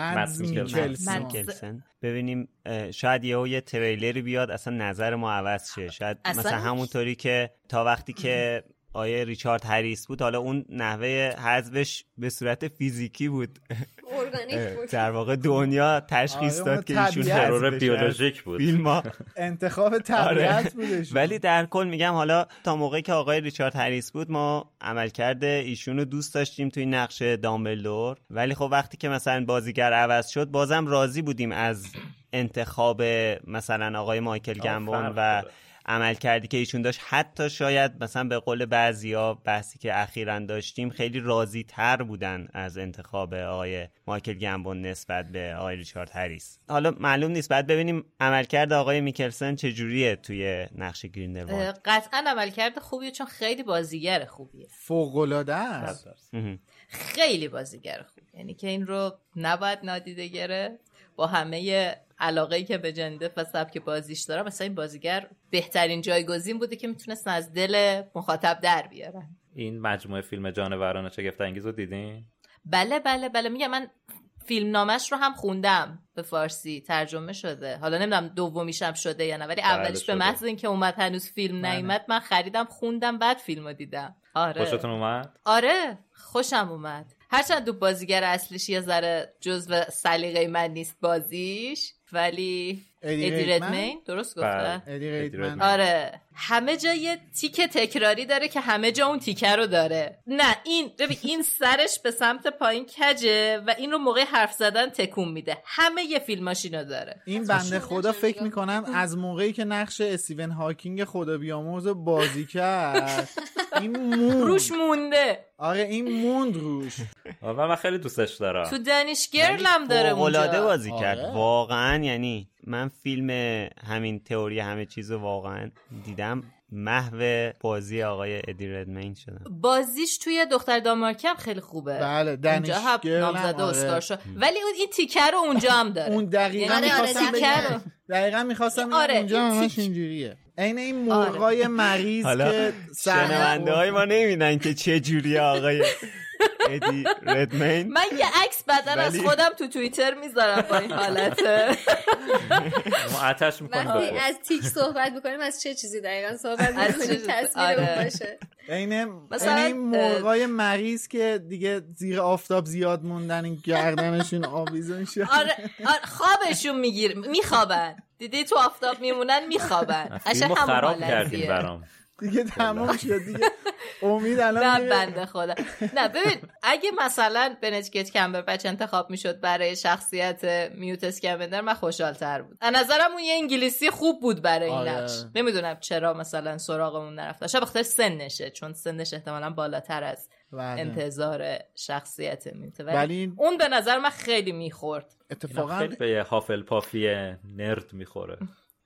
میکلسن. ببینیم شاید یهو یه تریلری بیاد اصلا نظر ما عوض شه. شاید اصلا مثلا همونطوری که تا وقتی که آیه ریچارد هریس بود حالا اون نحوه حذفش به صورت فیزیکی بود ارگانیک بود در واقع دنیا تشخیص آره، داد که ایشون ترور بیولوژیک بود. فیلم ها. انتخاب آره. طبیعت بودش ولی در کل میگم حالا تا موقعی که آقای ریچارد هریس بود ما عملکرد ایشون رو دوست داشتیم توی نقش دامبلدور ولی خب وقتی که مثلا بازیگر عوض شد بازم راضی بودیم از انتخاب مثلا آقای مایکل گمبون و داره. عمل کردی که ایشون داشت حتی شاید مثلا به قول بعضیا بحثی که اخیرا داشتیم خیلی راضی تر بودن از انتخاب آقای مایکل گمبون نسبت به آقای ریچارد هریس. حالا معلوم نیست بعد ببینیم عملکرد آقای میکلسن چجوریه توی نقش گریندلوالد قطعا عملکرد خوبیه چون خیلی بازیگر خوبیه. فوق العاده است مهم. خیلی بازیگر خوب یعنی که این رو نباید نادیده گرفت. با همه علاقه که به جنده و سبک بازیش دارم مثلا این بازیگر بهترین جایگزین بوده که می‌تونست از دل مخاطب در بیارن این مجموعه فیلم جانوران شگفت انگیز رو دیدین؟ بله بله بله. میگم من فیلم نامش رو هم خوندم. به فارسی ترجمه شده. حالا نمی‌دونم دومیشم شده یا نه ولی بله، اولش به. محض اینکه اومد هنوز فیلم بله. نیومد من خریدم خوندم بعد فیلم رو دیدم. آره. خوشتون اومد؟ آره خوشم اومد. هرچند دو بازیگر اصلیش یه ذره جزو سلیقه من نیست بازیش ولی ادی؟ ردمین درست بله. گفته ادی ادی. ریدمن. آره همه جا یه تیک تکراری داره که همه جا اون تیکه رو داره. نه این ببین این سرش به سمت پایین کجه و این رو موقع حرف زدن تکون میده. همه یه فیلماش اینو داره. این بنده خدا فکر می‌کنم از موقعی که نقش استیون هاکینگ خدا بیامرز رو بازی کرد. این موند. روش مونده. آره این موند روش. آره، من خیلی دوستش دارم. تو دنیش گرل هم داره اونجا. بازی آره. کرد. واقعا یعنی من فیلم همین تئوری همه چیز رو واقعا دیدم. محو بازی آقای ادی ردمین شدم. بازیش توی دختر دانمارکی هم خیلی خوبه. بله هم نامزده آره. اسکار شد. ولی اون این تیکه رو اونجا هم داره. اون دقیقا یعنی آره، می‌خواستم دقیقاً. بگم. دقیقا می‌خواستم آره، اونجا این همش تیک- اینجوریه. عین این مرغای مریض حالا که شنونده های ما نمیدن که چه جوری آقای ادی ردمین من یه عکس بعدا از خودم تو توییتر می‌ذارم با این حالت. ما آتش می‌کنیم وقتی از تیک صحبت می‌کنیم از چه چیزی دقیقا صحبت می‌کنیم؟ تصویر آره. باشه. عین مثلا، مرغای مریض که دیگه زیر آفتاب زیاد موندن این گردنشون آویزون شد آره, آره خوابشون میگیر میخوابن. دیدی تو آفتاب میمونن میخوابن. فیلمو همون خراب. کردیم برام. دیگه تموم شد دیگه. امید الان نه بنده خدا. نه ببین اگه مثلا بنتیکت کمبر بچ انتخاب می‌شد برای شخصیت میوت اسکمندر من خوشحالتر بود. از نظرم اون یه انگلیسی خوب بود برای این آره. نقش. نمی‌دونم چرا مثلا سراغمون نرفت. شاید بخاطر سنشه چون سنش احتمالا بالاتر از بله. انتظار شخصیت میوت. ولی اون به نظر من خیلی می‌خورد. اتفاقا خیلی به هافل پافی نرد می‌خوره.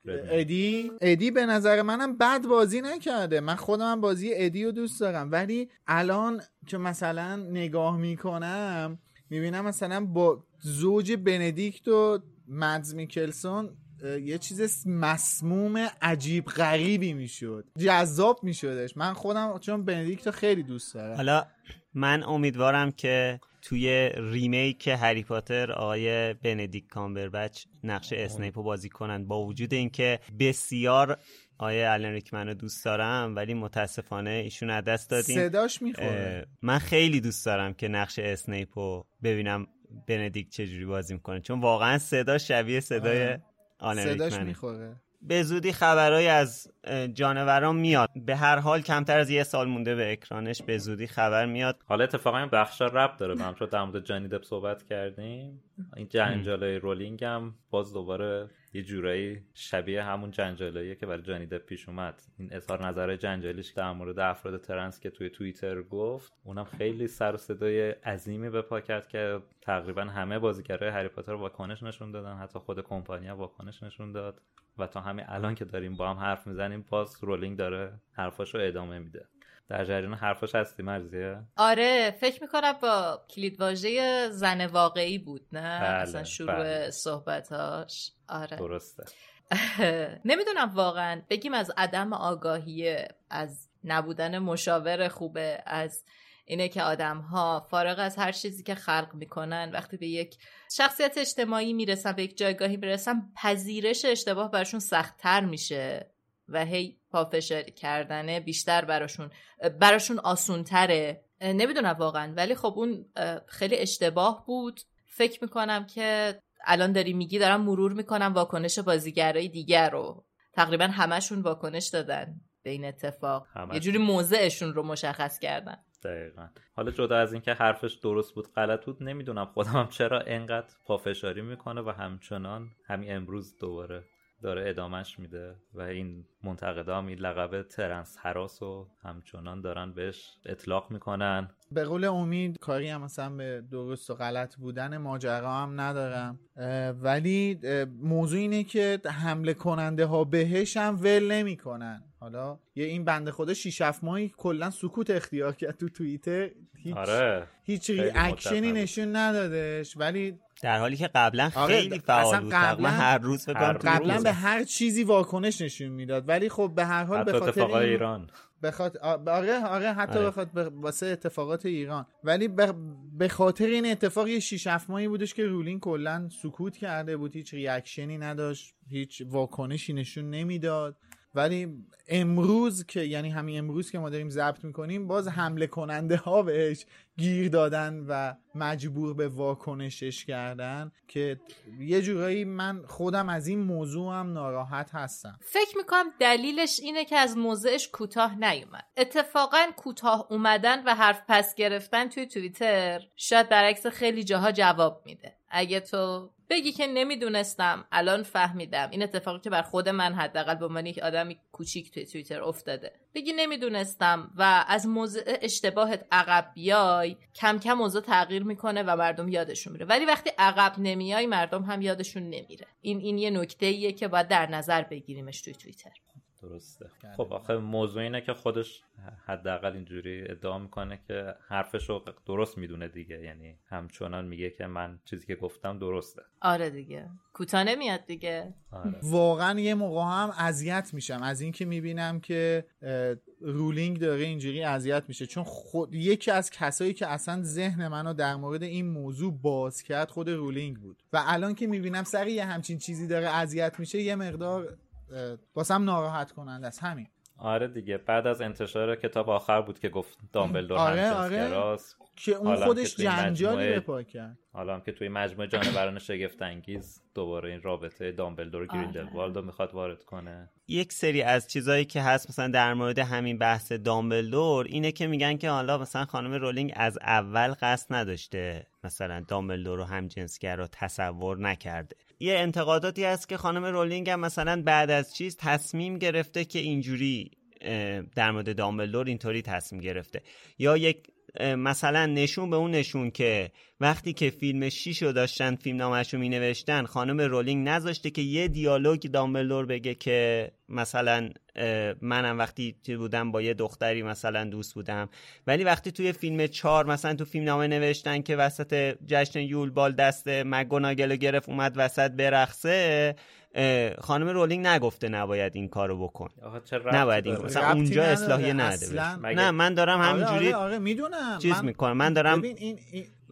ادی؟ ادی به نظر منم بد بازی نکرده. من خودم بازی ادی رو دوست دارم. ولی الان که مثلا نگاه می‌کنم می‌بینم مثلا با زوج بندیکت و مدز میکلسون یه چیز مسموم عجیب غریبی می‌شد. جذاب میشدش. من خودم چون بندیکت خیلی دوست دارم. حالا من امیدوارم که توی remake هری پاتر آقای بندیکت کامبربچ نقش اسنیپ بازی کنند با وجود اینکه بسیار آقای آلن ریکمن رو دوست دارم ولی متاسفانه ایشون از دست دادیم صداش می‌خوره. من خیلی دوست دارم که نقش اسنیپ رو ببینم بندیکت چجوری بازی می‌کنه. چون واقعا صدا شبیه صدای آلن صداش می‌خوره. به زودی خبرهایی از جانوران میاد. به هر حال کمتر از یه سال مونده به اکرانش به زودی خبر میاد. حالا اتفاقا این بخشا ربط داره. هم چون در مورد جانی دپ صحبت کردیم. این جنجالای رولینگ هم باز دوباره یه جورایی شبیه همون جنجالاییه که برای جانی دپ پیش اومد. این اظهار نظر جنجالیش در مورد افراد ترنس که توی توییتر گفت اونم خیلی سر و صدای عظیمی به پا کرد که تقریبا همه بازیگرای هری پاتر واکنش نشون دادن. حتی خود کمپانی واکنش نشون داد. و تا همین الان که داریم با هم حرف می‌زنیم باز رولینگ داره حرفاشو ادامه میده. در جریان حرفاش هستی مرزیه؟ آره فکر می‌کنم با کلید واژه زن واقعی بود نه؟ بله، اصلا شروع بله. صحبتاش آره. درسته. نمی‌دونم واقعا. بگیم از عدم آگاهی از نبودن مشاور خوبه از اینه که آدم ها فارغ از هر چیزی که خلق می‌کنن وقتی به یک شخصیت اجتماعی می‌رسن به یک جایگاهی می‌رسن پذیرش اشتباه براشون سختتر میشه. و هی پافشاری کردنه بیشتر براشون براشون آسونتره. نمی‌دونم واقعا ولی خب اون خیلی اشتباه بود. فکر می‌کنم که الان داری میگی دارم مرور می‌کنم واکنش بازیگرای دیگر رو. تقریبا همشون واکنش دادن به این اتفاق. یه جوری موضعشون رو مشخص کردن. دقیقا. حالا جدا از اینکه حرفش درست بود غلط بود نمی‌دونم خودم هم چرا انقدر پافشاری می‌کنه و همچنان همین امروز دوباره داره ادامش میده و این منتقدا هم این لقب ترنس حراس و همچنان دارن بهش اطلاق می‌کنن. به قول امید کاری هم مثلا به درست و غلط بودن ماجرا هم ندارم. ولی موضوع اینه که حمله کننده ها بهش هم ول نمی‌کنن. حالا یه این بنده خدا 6 7 ماهی کلا سکوت اختیار کرد تو توییتر. هیچ آره. هیچ اکشنی نشون ندادش ولی در حالی که قبلا خیلی فعال بود. قبلا هر روز قبلا به هر چیزی واکنش نشون می‌داد. ولی خب به هر حال به خاطر این... ایران. بخاطر آره آره حتی آره. بخاطر واسه اتفاقات ایران. ولی به خاطر این اتفاق یه 6 7 ماهی بودش که رولینگ کلا سکوت کرده بود. هیچ reaction ی نداشت. هیچ واکنشی نشون نمی‌داد. ولی امروز که یعنی همین امروز که ما داریم ضبط می‌کنیم باز حمله کننده ها بهش گیر دادن و مجبور به واکنشش کردن که یه جورایی من خودم از این موضوع هم ناراحت هستم. فکر می‌کنم دلیلش اینه که از موضعش کوتاه نیومد. اتفاقا کوتاه اومدن و حرف پس گرفتن توی توییتر شاید برعکس خیلی جاها جواب میده. اگه تو بگی که نمی‌دونستم الان فهمیدم. این اتفاقی که بر خود من حداقل به عنوان یک آدمی کوچیک توی توییتر افتاده. بگی نمی‌دونستم و از موضع اشتباهت عقب بیای کم کم موضوع تغییر می‌کنه و مردم یادشون میره. ولی وقتی عقب نمیای مردم هم یادشون نمیره. این این یه نکته ایه که باید در نظر بگیریمش توی توییتر. درسته. خب آخه موضوع اینه که خودش حداقل اینجوری ادعا می‌کنه که حرفش رو درست می‌دونه دیگه. یعنی همچنان میگه که من چیزی که گفتم درسته. آره دیگه. کوتاه نمیاد دیگه. آره. واقعا یه موقع هم اذیت میشم. از اینکه می‌بینم که رولینگ داره اینجوری اذیت میشه. چون خود یکی از کسایی که اصلا ذهن منو در مورد این موضوع باز کرد خود رولینگ بود. و الان که می‌بینم سر یه همچین چیزی داره اذیت میشه یه مقدار واسم ناراحت کنند از همین. آره دیگه. بعد از انتشار کتاب آخر بود که گفت دامبلدور آره آره. که اون خودش جنجالی به پا کرد. حالا هم که توی مجموعه جانوران شگفت انگیز دوباره این رابطه دامبلدور و گریندلوالد رو می‌خواد وارد کنه. یک سری از چیزهایی که هست مثلا در مورد همین بحث دامبلدور اینه که میگن که حالا مثلا خانم رولینگ از اول قصد نداشته مثلا دامبلدور رو هم جنسگر رو تصور نکرده. یه انتقاداتی هست که خانم رولینگ هم مثلا بعد از چیز تصمیم گرفته که اینجوری در مورد دامبلدور اینطوری تصمیم گرفته. یا یک مثلا نشون به اون نشون که وقتی که فیلم شیشو داشتن فیلم نامش رو می نوشتن خانم رولینگ نذاشته که یه دیالوگ دامبلدور بگه که مثلا منم وقتی بودم با یه دختری مثلا دوست بودم. ولی وقتی توی فیلم چهار مثلا تو فیلم نامه نوشتن که وسط جشن یول بال دست مگوناگل گرفت اومد وسط برقصه خانم رولینگ نگفته نباید این کارو بکن. نباید این مثلا اونجا اصلاحی نده نه من دارم همینجوری آره آره می‌دونم. چیز من... می‌کنم. من دارم این...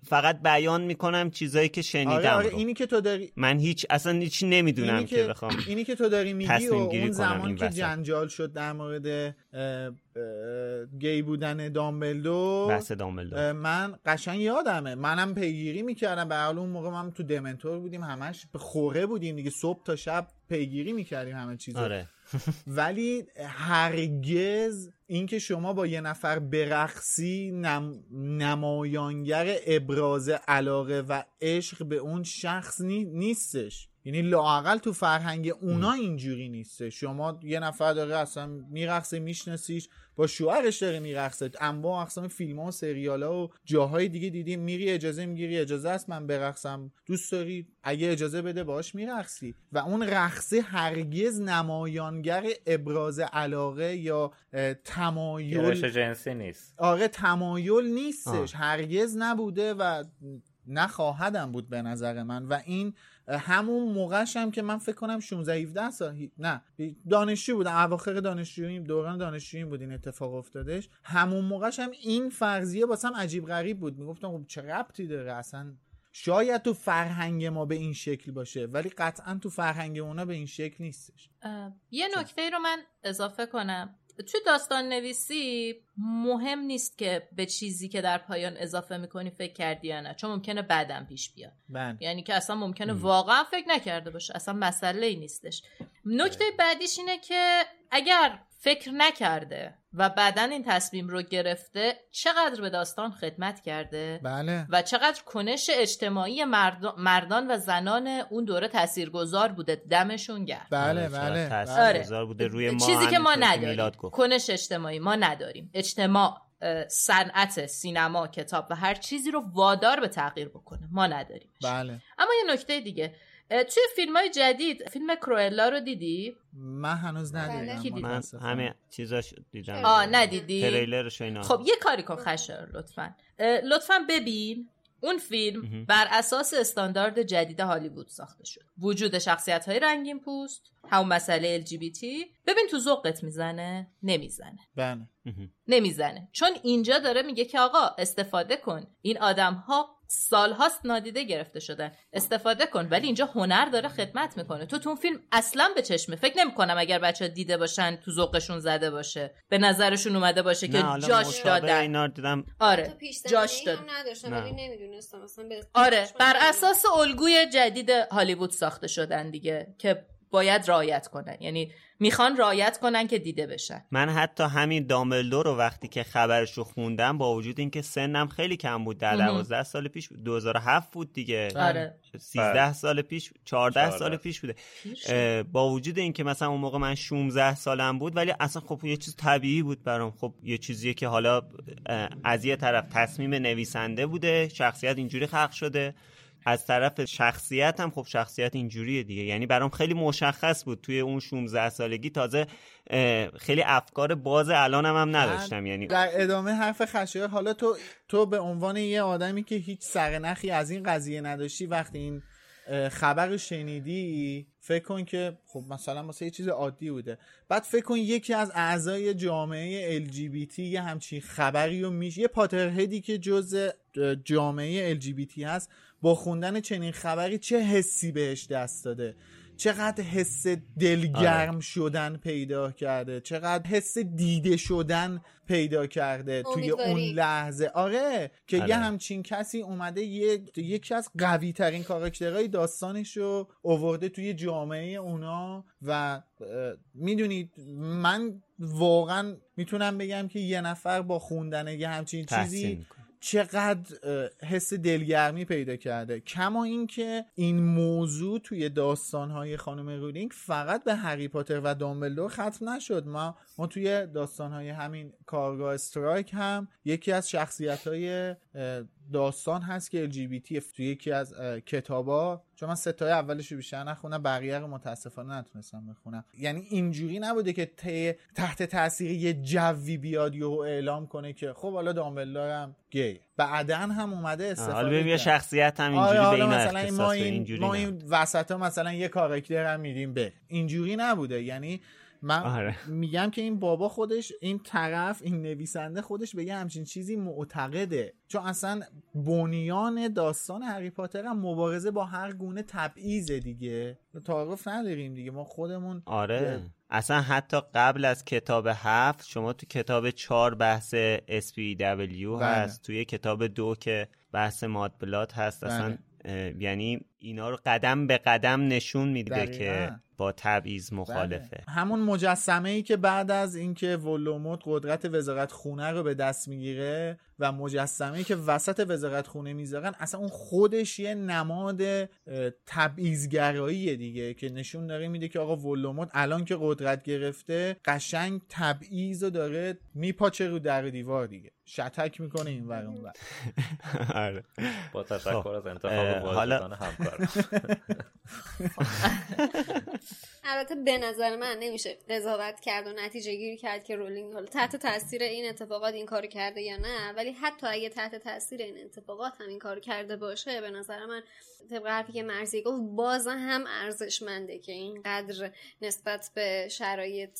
فقط بیان می‌کنم چیزایی که شنیدم آره آره اینی که تو داری من هیچ اصلا هیچ نمی‌دونم که... بخوام اینی که تو داری میگی و اون زمان که جنجال شد در مورد گی بودن دامبلدو بحث دامبلدو من قشنگ یادمه. منم پیگیری می‌کردم. به اون موقع من تو دمنتور بودیم. همش به خوره بودیم دیگه. صبح تا شب پیگیری می‌کردیم همه چیزا آره. ولی هرگز اینکه شما با یه نفر برقصی نم... نمایانگر ابراز علاقه و عشق به اون شخص نیستش. یعنی لاقل تو فرهنگ اونا اینجوری نیسته. شما یه نفر داره اصلا میرقصه میشناسیش با شوهرش داره میرقصه. انواع اقسام فیلم ها و سریال ها و جاهای دیگه دیدیم میری اجازه می‌گیری اجازه است من برقصم. دوست داری؟ اگه اجازه بده باش میرقصی. و اون رقصه هرگز نمایانگر ابراز علاقه یا تمایل جنسی نیست. آره تمایل نیستش. هرگز نبوده و نخواهدم بود به نظر من. و این همون موقعش هم که من فکر کنم 16 17 سال نه. دانشجو بودم اواخر دانشجوییم دوران دانشجوییم بود این اتفاق افتادش. همون موقعش هم این فرضیه واسم عجیب غریب بود. می‌گفتم خب چه ربطی داره؟ اصلا شاید تو فرهنگ ما به این شکل باشه ولی قطعا تو فرهنگ اونا به این شکل نیستش. یه نکته رو من اضافه کنم. توی داستان نویسی مهم نیست که به چیزی که در پایان اضافه می‌کنی فکر کردی یا نه چون ممکنه بعدم پیش بیاد. بله. یعنی که اصلا ممکنه واقعا فکر نکرده باشه اصلا مسئله ای نیستش. نکته بعدیش اینه که اگر فکر نکرده و بعدا این تصمیم رو گرفته چقدر به داستان خدمت کرده بله. و چقدر کنش اجتماعی مردان و زنان اون دوره تاثیرگذار بوده. دمشون گرد بله بله تاثیرگذار آره. بوده روی ما چیزی که ما نداریم. کنش اجتماعی ما نداریم. اجتماع صنعت سینما کتاب و هر چیزی رو وادار به تغییر بکنه. ما نداریم بله. اما یه نکته دیگه. توی فیلم های جدید فیلم کروئلا رو دیدی؟ من هنوز ندیدم. من همه چیزاش دیدم. آه ندیدی؟ تریلرش اینا. خب یه کاری کن خشر لطفا. لطفا ببین اون فیلم بر اساس استاندارد جدید هالیوود ساخته شد. وجود شخصیت های رنگین پوست همون مسئله LGBT ببین تو ذوقت می‌زنه؟ نمی‌زنه. بله. نمی‌زنه. چون اینجا داره میگه که آقا استفاده کن. این آدم ها سالهاست نادیده گرفته شدن استفاده کن ولی اینجا هنر داره خدمت می‌کنه. تو تو اون فیلم اصلا به چشمه. فکر نمی‌کنم اگر بچه دیده باشن تو ذوقشون زده باشه. به نظرشون اومده باشه که جاش دادن. دیدم. آره جاش داد. آره بر اساس الگوی جدید هالیوود ساخته شدن دیگه که باید رعایت کنن. یعنی می‌خوان رایت کنن که دیده بشن. من حتی همین دامبلدور رو وقتی که خبرش رو خوندم با وجود اینکه سنم خیلی کم بود در 12 سال پیش 2007 بود دیگه. آره. 13 سال پیش 14 سال پیش بوده. با وجود اینکه مثلا اون موقع من 16 سالم بود ولی اصلا خب یه چیز طبیعی بود برام. خب یه چیزیه که حالا از یه طرف تصمیم نویسنده بوده شخصیت اینجوری خلق شده. از طرف شخصیت هم خب شخصیت اینجوریه دیگه. یعنی برام خیلی مشخص بود توی اون 16 سالگی تازه خیلی افکار باز الانم هم نداشتم. یعنی در ادامه حرف خشایار حالا تو تو به عنوان یه آدمی که هیچ سرنخی از این قضیه نداشتی وقتی این خبر شنیدی فکر کن که خب مثلا واسه یه چیز عادی بوده. بعد فکر کن یکی از اعضای جامعه LGBT یه همچین خبری رو میشه یه پاترهدی که جز جامعه LGBT هست با خوندن چنین خبری چه حسی بهش دست داده؟ چقدر حس دلگرم شدن پیدا کرده؟ چقدر حس دیده شدن پیدا کرده توی اون لحظه؟ آره که یه آره. همچین کسی اومده یک یکی از قوی ترین کاراکترهای داستانش رو اوورده توی جامعه اونا و می‌دونید من واقعا می‌تونم بگم که یه نفر با خوندن یه همچین تحسین چیزی. چقدر حس دلگرمی پیدا کرده. کما اینکه این موضوع توی داستانهای خانم رولینگ فقط به هری پاتر و دامبلدور ختم نشد. ما ما توی داستانهای همین کارگاه استرایک هم یکی از شخصیت های داستان هست که LGBT توی یکی از کتابا چون من ستای اولش رو بیشتر نخونم بقیه رو متاسفانه نتونستم بخونم یعنی اینجوری نبوده که ته- تحت تاثیر یه جوی بیاد یهو اعلام کنه که خب حالا دامبلدور هم گی بعدا هم اومده استفاده حالا ببین. شخصیت هم آره، اینجوری به اینا مثلا ما این اینجوری ما. این وسط ها مثلا یه کاراکتر هم میدیم به اینجوری نبوده یعنی من آره. میگم که این بابا خودش این طرف این نویسنده خودش به یه همچین چیزی معتقده چون اصلا بنیان داستان هری پاتر هم مبارزه با هر گونه تبعیض دیگه تعارف نداریم دیگه ما خودمون آره اصلا حتی قبل از کتاب هفت شما تو کتاب چهار بحث SPW بله. هست توی کتاب دو که بحث ماد بلاد هست اصلا بله. یعنی اینا رو قدم به قدم نشون میده دقیقاً. که با تبعیض مخالفه بله. همون مجسمه ای که بعد از اینکه ولوموت قدرت وزارت خونه رو به دست می‌گیره و مجسمه ای که وسط وزارت خونه می‌ذارن اصلا اون خودش یه نماد اه، تبعیضگراییه دیگه که نشون داره میده که آقا ولوموت الان که قدرت گرفته قشنگ تبعیض رو داره میپاچه رو در و دیوار دیگه شتک می‌کنه این ور اون ور. آره با تشکر. از انتخاب حالا- البته به نظر من نمیشه قضاوت کرد و نتیجه گیری کرد که رولینگ حالا تحت تاثیر این اتفاقات این کارو کرده یا نه ولی حتی اگه تحت تاثیر این اتفاقات هم این کارو کرده باشه به نظر من طبق حرفی که مرزی گفت باز هم ارزشمنده که اینقدر نسبت به شرایط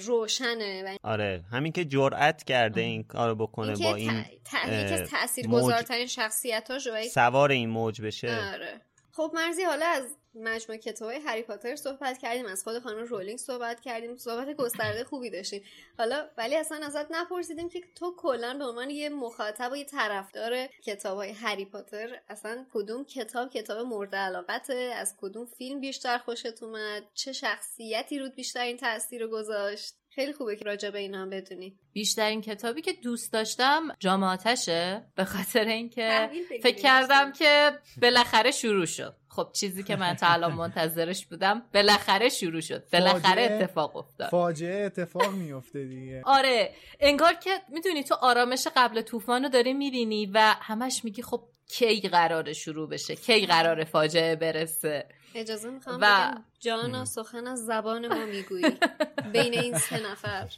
روشنه. و آره همین که جرأت کرده این کارو بکنه اینکه با این ت- ت- از تاثیرگذارترین موج- شخصیتاش و سوار این موج بشه. آره. خب مرزی حالا از مجموعه کتاب هری پاتر صحبت کردیم از خود خانم رولینگ صحبت کردیم صحبت گسترده خوبی داشتیم. حالا ولی اصلا ازت نپرسیدیم که تو کلا به عنوان یه مخاطب و یه طرفدار کتاب های هری پاتر اصلا کدوم کتاب کتاب مورد علاقته؟ از کدوم فیلم بیشتر خوشت اومد؟ چه شخصیتی رود بیشتر این تاثیر رو گذاشت؟ خیلی خوبه که راجع به اینا هم بدونی. بیشترین کتابی که دوست داشتم جام آتشه به خاطر اینکه فکر کردم که بالاخره شروع شد. خب چیزی که من تا الان منتظرش بودم بالاخره شروع شد. بالاخره اتفاق افتاد. فاجعه اتفاق میفته دیگه. آره انگار که می‌دونی تو آرامش قبل طوفان رو داری می‌بینی و همش میگی خب کی قراره شروع بشه کی قراره فاجعه برسه. اجازه می‌خوام و- جانا سخن از زبان ما می‌گویی. بین این سه نفر.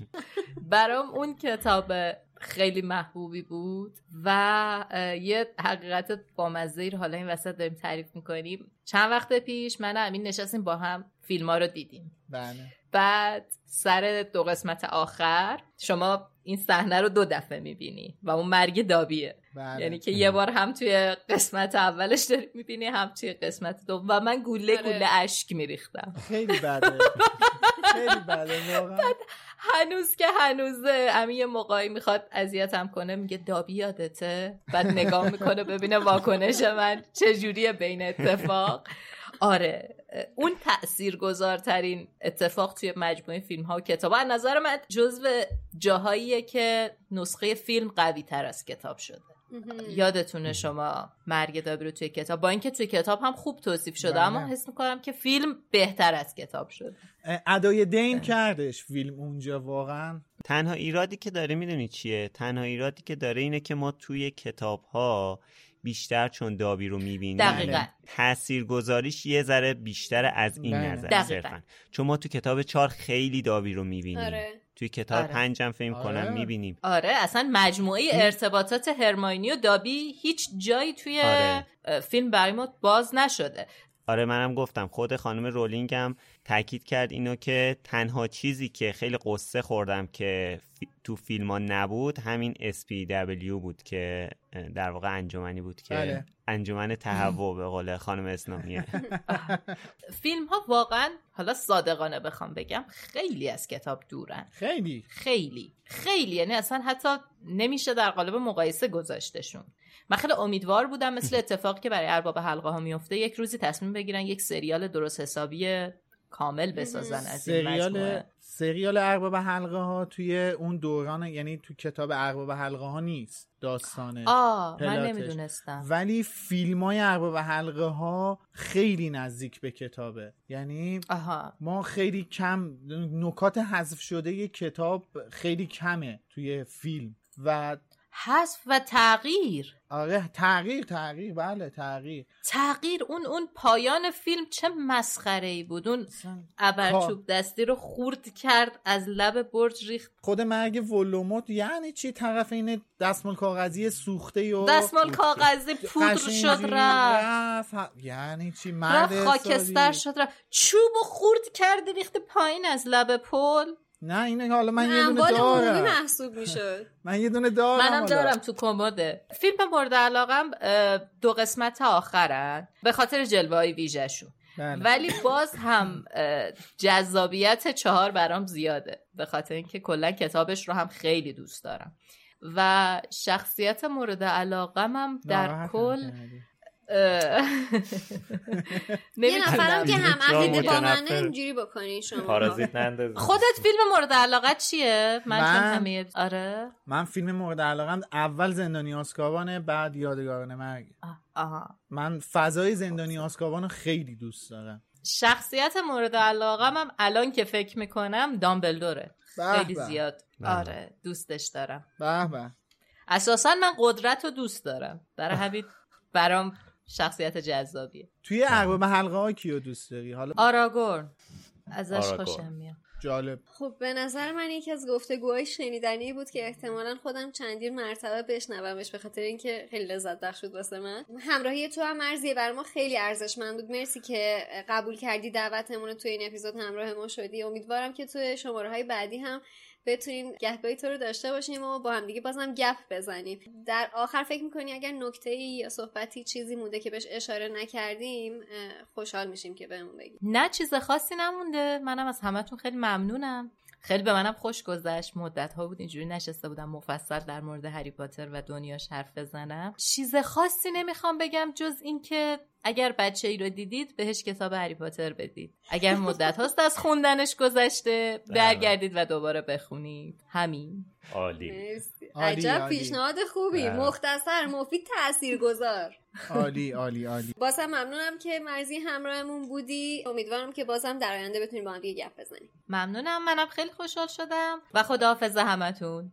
برام اون کتاب خیلی محبوبی بود و یه حقیقت بامزه رو حالا این وسط داریم تعریف می‌کنیم. چند وقت پیش من و امین نشستیم با هم فیلم ها رو دیدیم. بله. بعد سر دو قسمت آخر شما این صحنه رو دو دفعه می‌بینی و اون مرگ دابیه. بله. یعنی که یه بار هم توی قسمت اولش داری می‌بینی هم توی قسمت دو و من گوله آره. گوله اشک میریختم. خیلی بده. خیلی بده واقعا. هنوز که هنوزه امی یه موقعی می‌خواد اذیتم کنه میگه دابی یادته؟ بعد نگاه می‌کنه ببینه واکنش من چجوریه بین اتفاق. آره. اون تأثیر گذارترین اتفاق توی مجموعه فیلم ها و کتاب از نظر من جزو جاهاییه که نسخه فیلم قوی تر از کتاب شده. یادتونه شما مرگ دابی رو توی کتاب؟ با اینکه توی کتاب هم خوب توصیف شده بله. اما حس می‌کنم که فیلم بهتر از کتاب شده. ادای دین کردش فیلم اونجا واقعا. تنها ایرادی که داره می‌دونی چیه؟ تنها ایرادی که داره اینه که ما توی کتاب ها بیشتر چون دابی رو می‌بینیم دقیقاً. تأثیر گذاریش یه ذره بیشتر از این بله. نظر دقیقاً. صرفا چون ما تو کتاب چهار خیلی دابی رو می‌بینیم آره. توی کتاب آره. پنجم فکر آره. کنم می‌بینیم آره اصلا مجموعه ارتباطات هرماینی و دابی هیچ جایی توی آره. فیلم برای ما باز نشده آره منم گفتم. خود خانم رولینگ هم تاکید کرد اینو که تنها چیزی که خیلی قصه خوردم که تو فیلم ها نبود همین SPW بود که در واقع انجمنی بود که بله. انجمن تهوع به قول خانم اسلامیه فیلم ها واقعا حالا صادقانه بخوام بگم خیلی از کتاب دورن. خیلی. خیلی. خیلی. یعنی اصلا حتی نمیشه در قالب مقایسه گذاشتشون. من خیلی امیدوار بودم مثل اتفاقی که برای ارباب حلقه ها میفته یک روزی تصمیم بگیرن یک سریال درست حسابی کامل بسازن از این سریال سریال ارباب حلقه ها توی اون دوران یعنی تو کتاب ارباب حلقه ها نیست داستانه آه من نمی‌دونستم. ولی فیلم های ارباب حلقه ها خیلی نزدیک به کتابه. یعنی آها. ما خیلی کم نکات حذف شده کتاب خیلی کمه توی فیلم. و حذف و تغییر. آره تغییر تغییر. بله تغییر. تغییر اون اون پایان فیلم چه مسخره ای بود. اون ابرچوب دستی رو خورد کرد از لب برج ریخت. خود مرگ ولوموت یعنی چی؟ طرف این دستمال کاغذی سوخته و دستمال کاغذی پودر شد رفت. یعنی چی؟ مرد خاکستر شد رفت. چوب خورد کرد ریخت پایین از لب پل. نه این حالا من یه دونه دارم. محسوب می‌شد. من یه دونه دارم منم دارم تو کمده. فیلم مورد علاقم دو قسمت آخرن. به خاطر جلوه های ویژهشون. بله. ولی باز هم جذابیت چهار برام زیاده. به خاطر اینکه کلا کتابش رو هم خیلی دوست دارم. و شخصیت مورد علاقم هم در کل یه نفرم که هم عهد با منه اینجوری بکنی شما. پارازیت خودت فیلم مورد علاقت چیه؟ من, من همه آره. من فیلم مورد علاقم اول زندانی آسکابانه بعد یادگاران مرگ. آها. من فضای زندانی آسکابان خیلی دوست دارم. شخصیت مورد علاقم هم الان که فکر می‌کنم دامبلدوره. خیلی زیاد. آره دوستش دارم. به به. اساسا من قدرت رو دوست دارم. برای همین برام شخصیت جذابیه. توی ارباب حلقه ها کیو دوست داری؟ حالا آراگورن. ازش خوشم میاد. جالب. خب به نظر من یکی از گفتگوهای شنیدنی بود که احتمالا خودم چندین مرتبه بشنومش به خاطر اینکه خیلی لذت بخش بود واسه من. همراهی تو هم مرزیه بر ما خیلی ارزشمند بود. مرسی که قبول کردی دعوتمون رو تو این اپیزود همراه ما شدی. امیدوارم که تو شماره های بعدی هم بتونیم گهگاهی تو رو داشته باشیم و با هم دیگه بازم گپ بزنیم. در آخر فکر می‌کنی اگر نکته یا صحبتی چیزی مونده که بهش اشاره نکردیم خوشحال میشیم که بهمون بگیم نه چیز خاصی نمونده. منم از همتون خیلی ممنونم. خیلی به منم خوش گذشت. مدت ها بود اینجوری نشسته بودم مفصل در مورد هری پاتر و دنیاش حرف بزنم. چیز خاصی نمی‌خوام بگم جز اینکه اگر بچه ای رو دیدید بهش کتاب هری پاتر بدید. اگر مدت هاست از خوندنش گذشته بله. برگردید و دوباره بخونید. همین. عالی. عجب پیشنهاد خوبی. بله. مختصر مفید تأثیر گذار عالی عالی عالی. بازم ممنونم که مرزی همراهمون بودی. امیدوارم که بازم در آینده بتونیم با هم دیگه گپ بزنیم. ممنونم. منم خیلی خوشحال شدم. و خداحافظ همتون.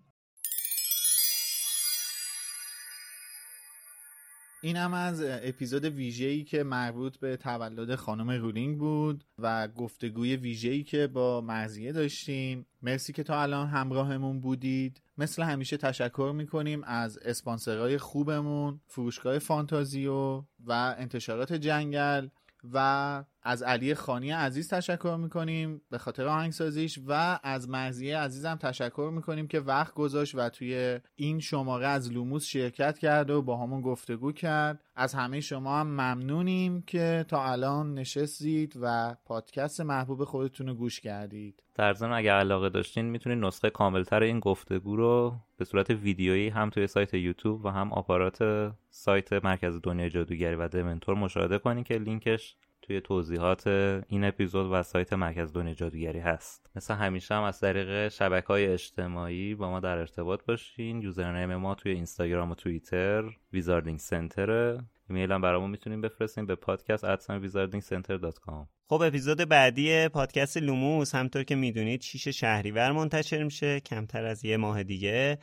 این هم از اپیزود ویژه‌ای که مربوط به تولد خانم رولینگ بود و گفتگوی ویژه‌ای که با مرزیه داشتیم. مرسی که تا الان همراهمون بودید. مثل همیشه تشکر می‌کنیم از اسپانسرهای خوبمون فروشگاه فانتازیو و انتشارات جنگل و از علی خانی عزیز تشکر می‌کنیم به خاطر آهنگسازیش و از مرزیه عزیزم تشکر می‌کنیم که وقت گذاشت و توی این شماره از لوموس شرکت کرد و با همون گفتگو کرد. از همه شما هم ممنونیم که تا الان نشستید و پادکست محبوب خودتون رو گوش کردید. در ضمن اگر علاقه داشتین می‌تونید نسخه کاملتر این گفتگو رو به صورت ویدیویی هم توی سایت یوتیوب و هم آپارات سایت مرکز دنیای جادوگری و دمنتور مشاهده کنید که لینکش توی توضیحات این اپیزود و سایت مرکز دنیا جادوگری هست. مثل همیشه هم از طریق شبکه های اجتماعی با ما در ارتباط باشین. username ما توی اینستاگرام و توییتر Wizarding Center ایمیل هم برامون می‌تونیم بفرستیم به پادکست کام خب اپیزود بعدی پادکست لوموس. همونطور که می‌دونید شیش شهریور منتشر میشه کمتر از یه ماه دیگه.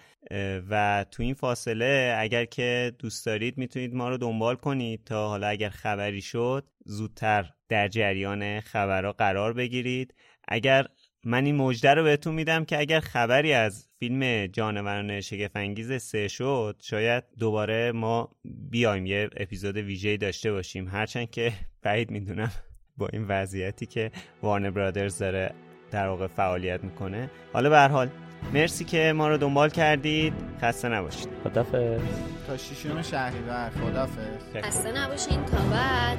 و تو این فاصله اگر که دوست دارید می‌تونید ما رو دنبال کنید تا حالا اگر خبری شد زودتر در جریان خبرها قرار بگیرید. اگر من این مژده رو بهتون میدم که اگر خبری از فیلم جانوران شگفنگیز سه شد شاید دوباره ما بیایم یه اپیزود ویژه داشته باشیم. هرچند که بعید می‌دونم با این وضعیتی که وارنر برادرز داره در واقع فعالیت می‌کنه. حالا به هر حال مرسی که ما رو دنبال کردید. خسته نباشید. خدافظ. تا شیشم شهریور خدافظ. خسته نباشین. تا بعد.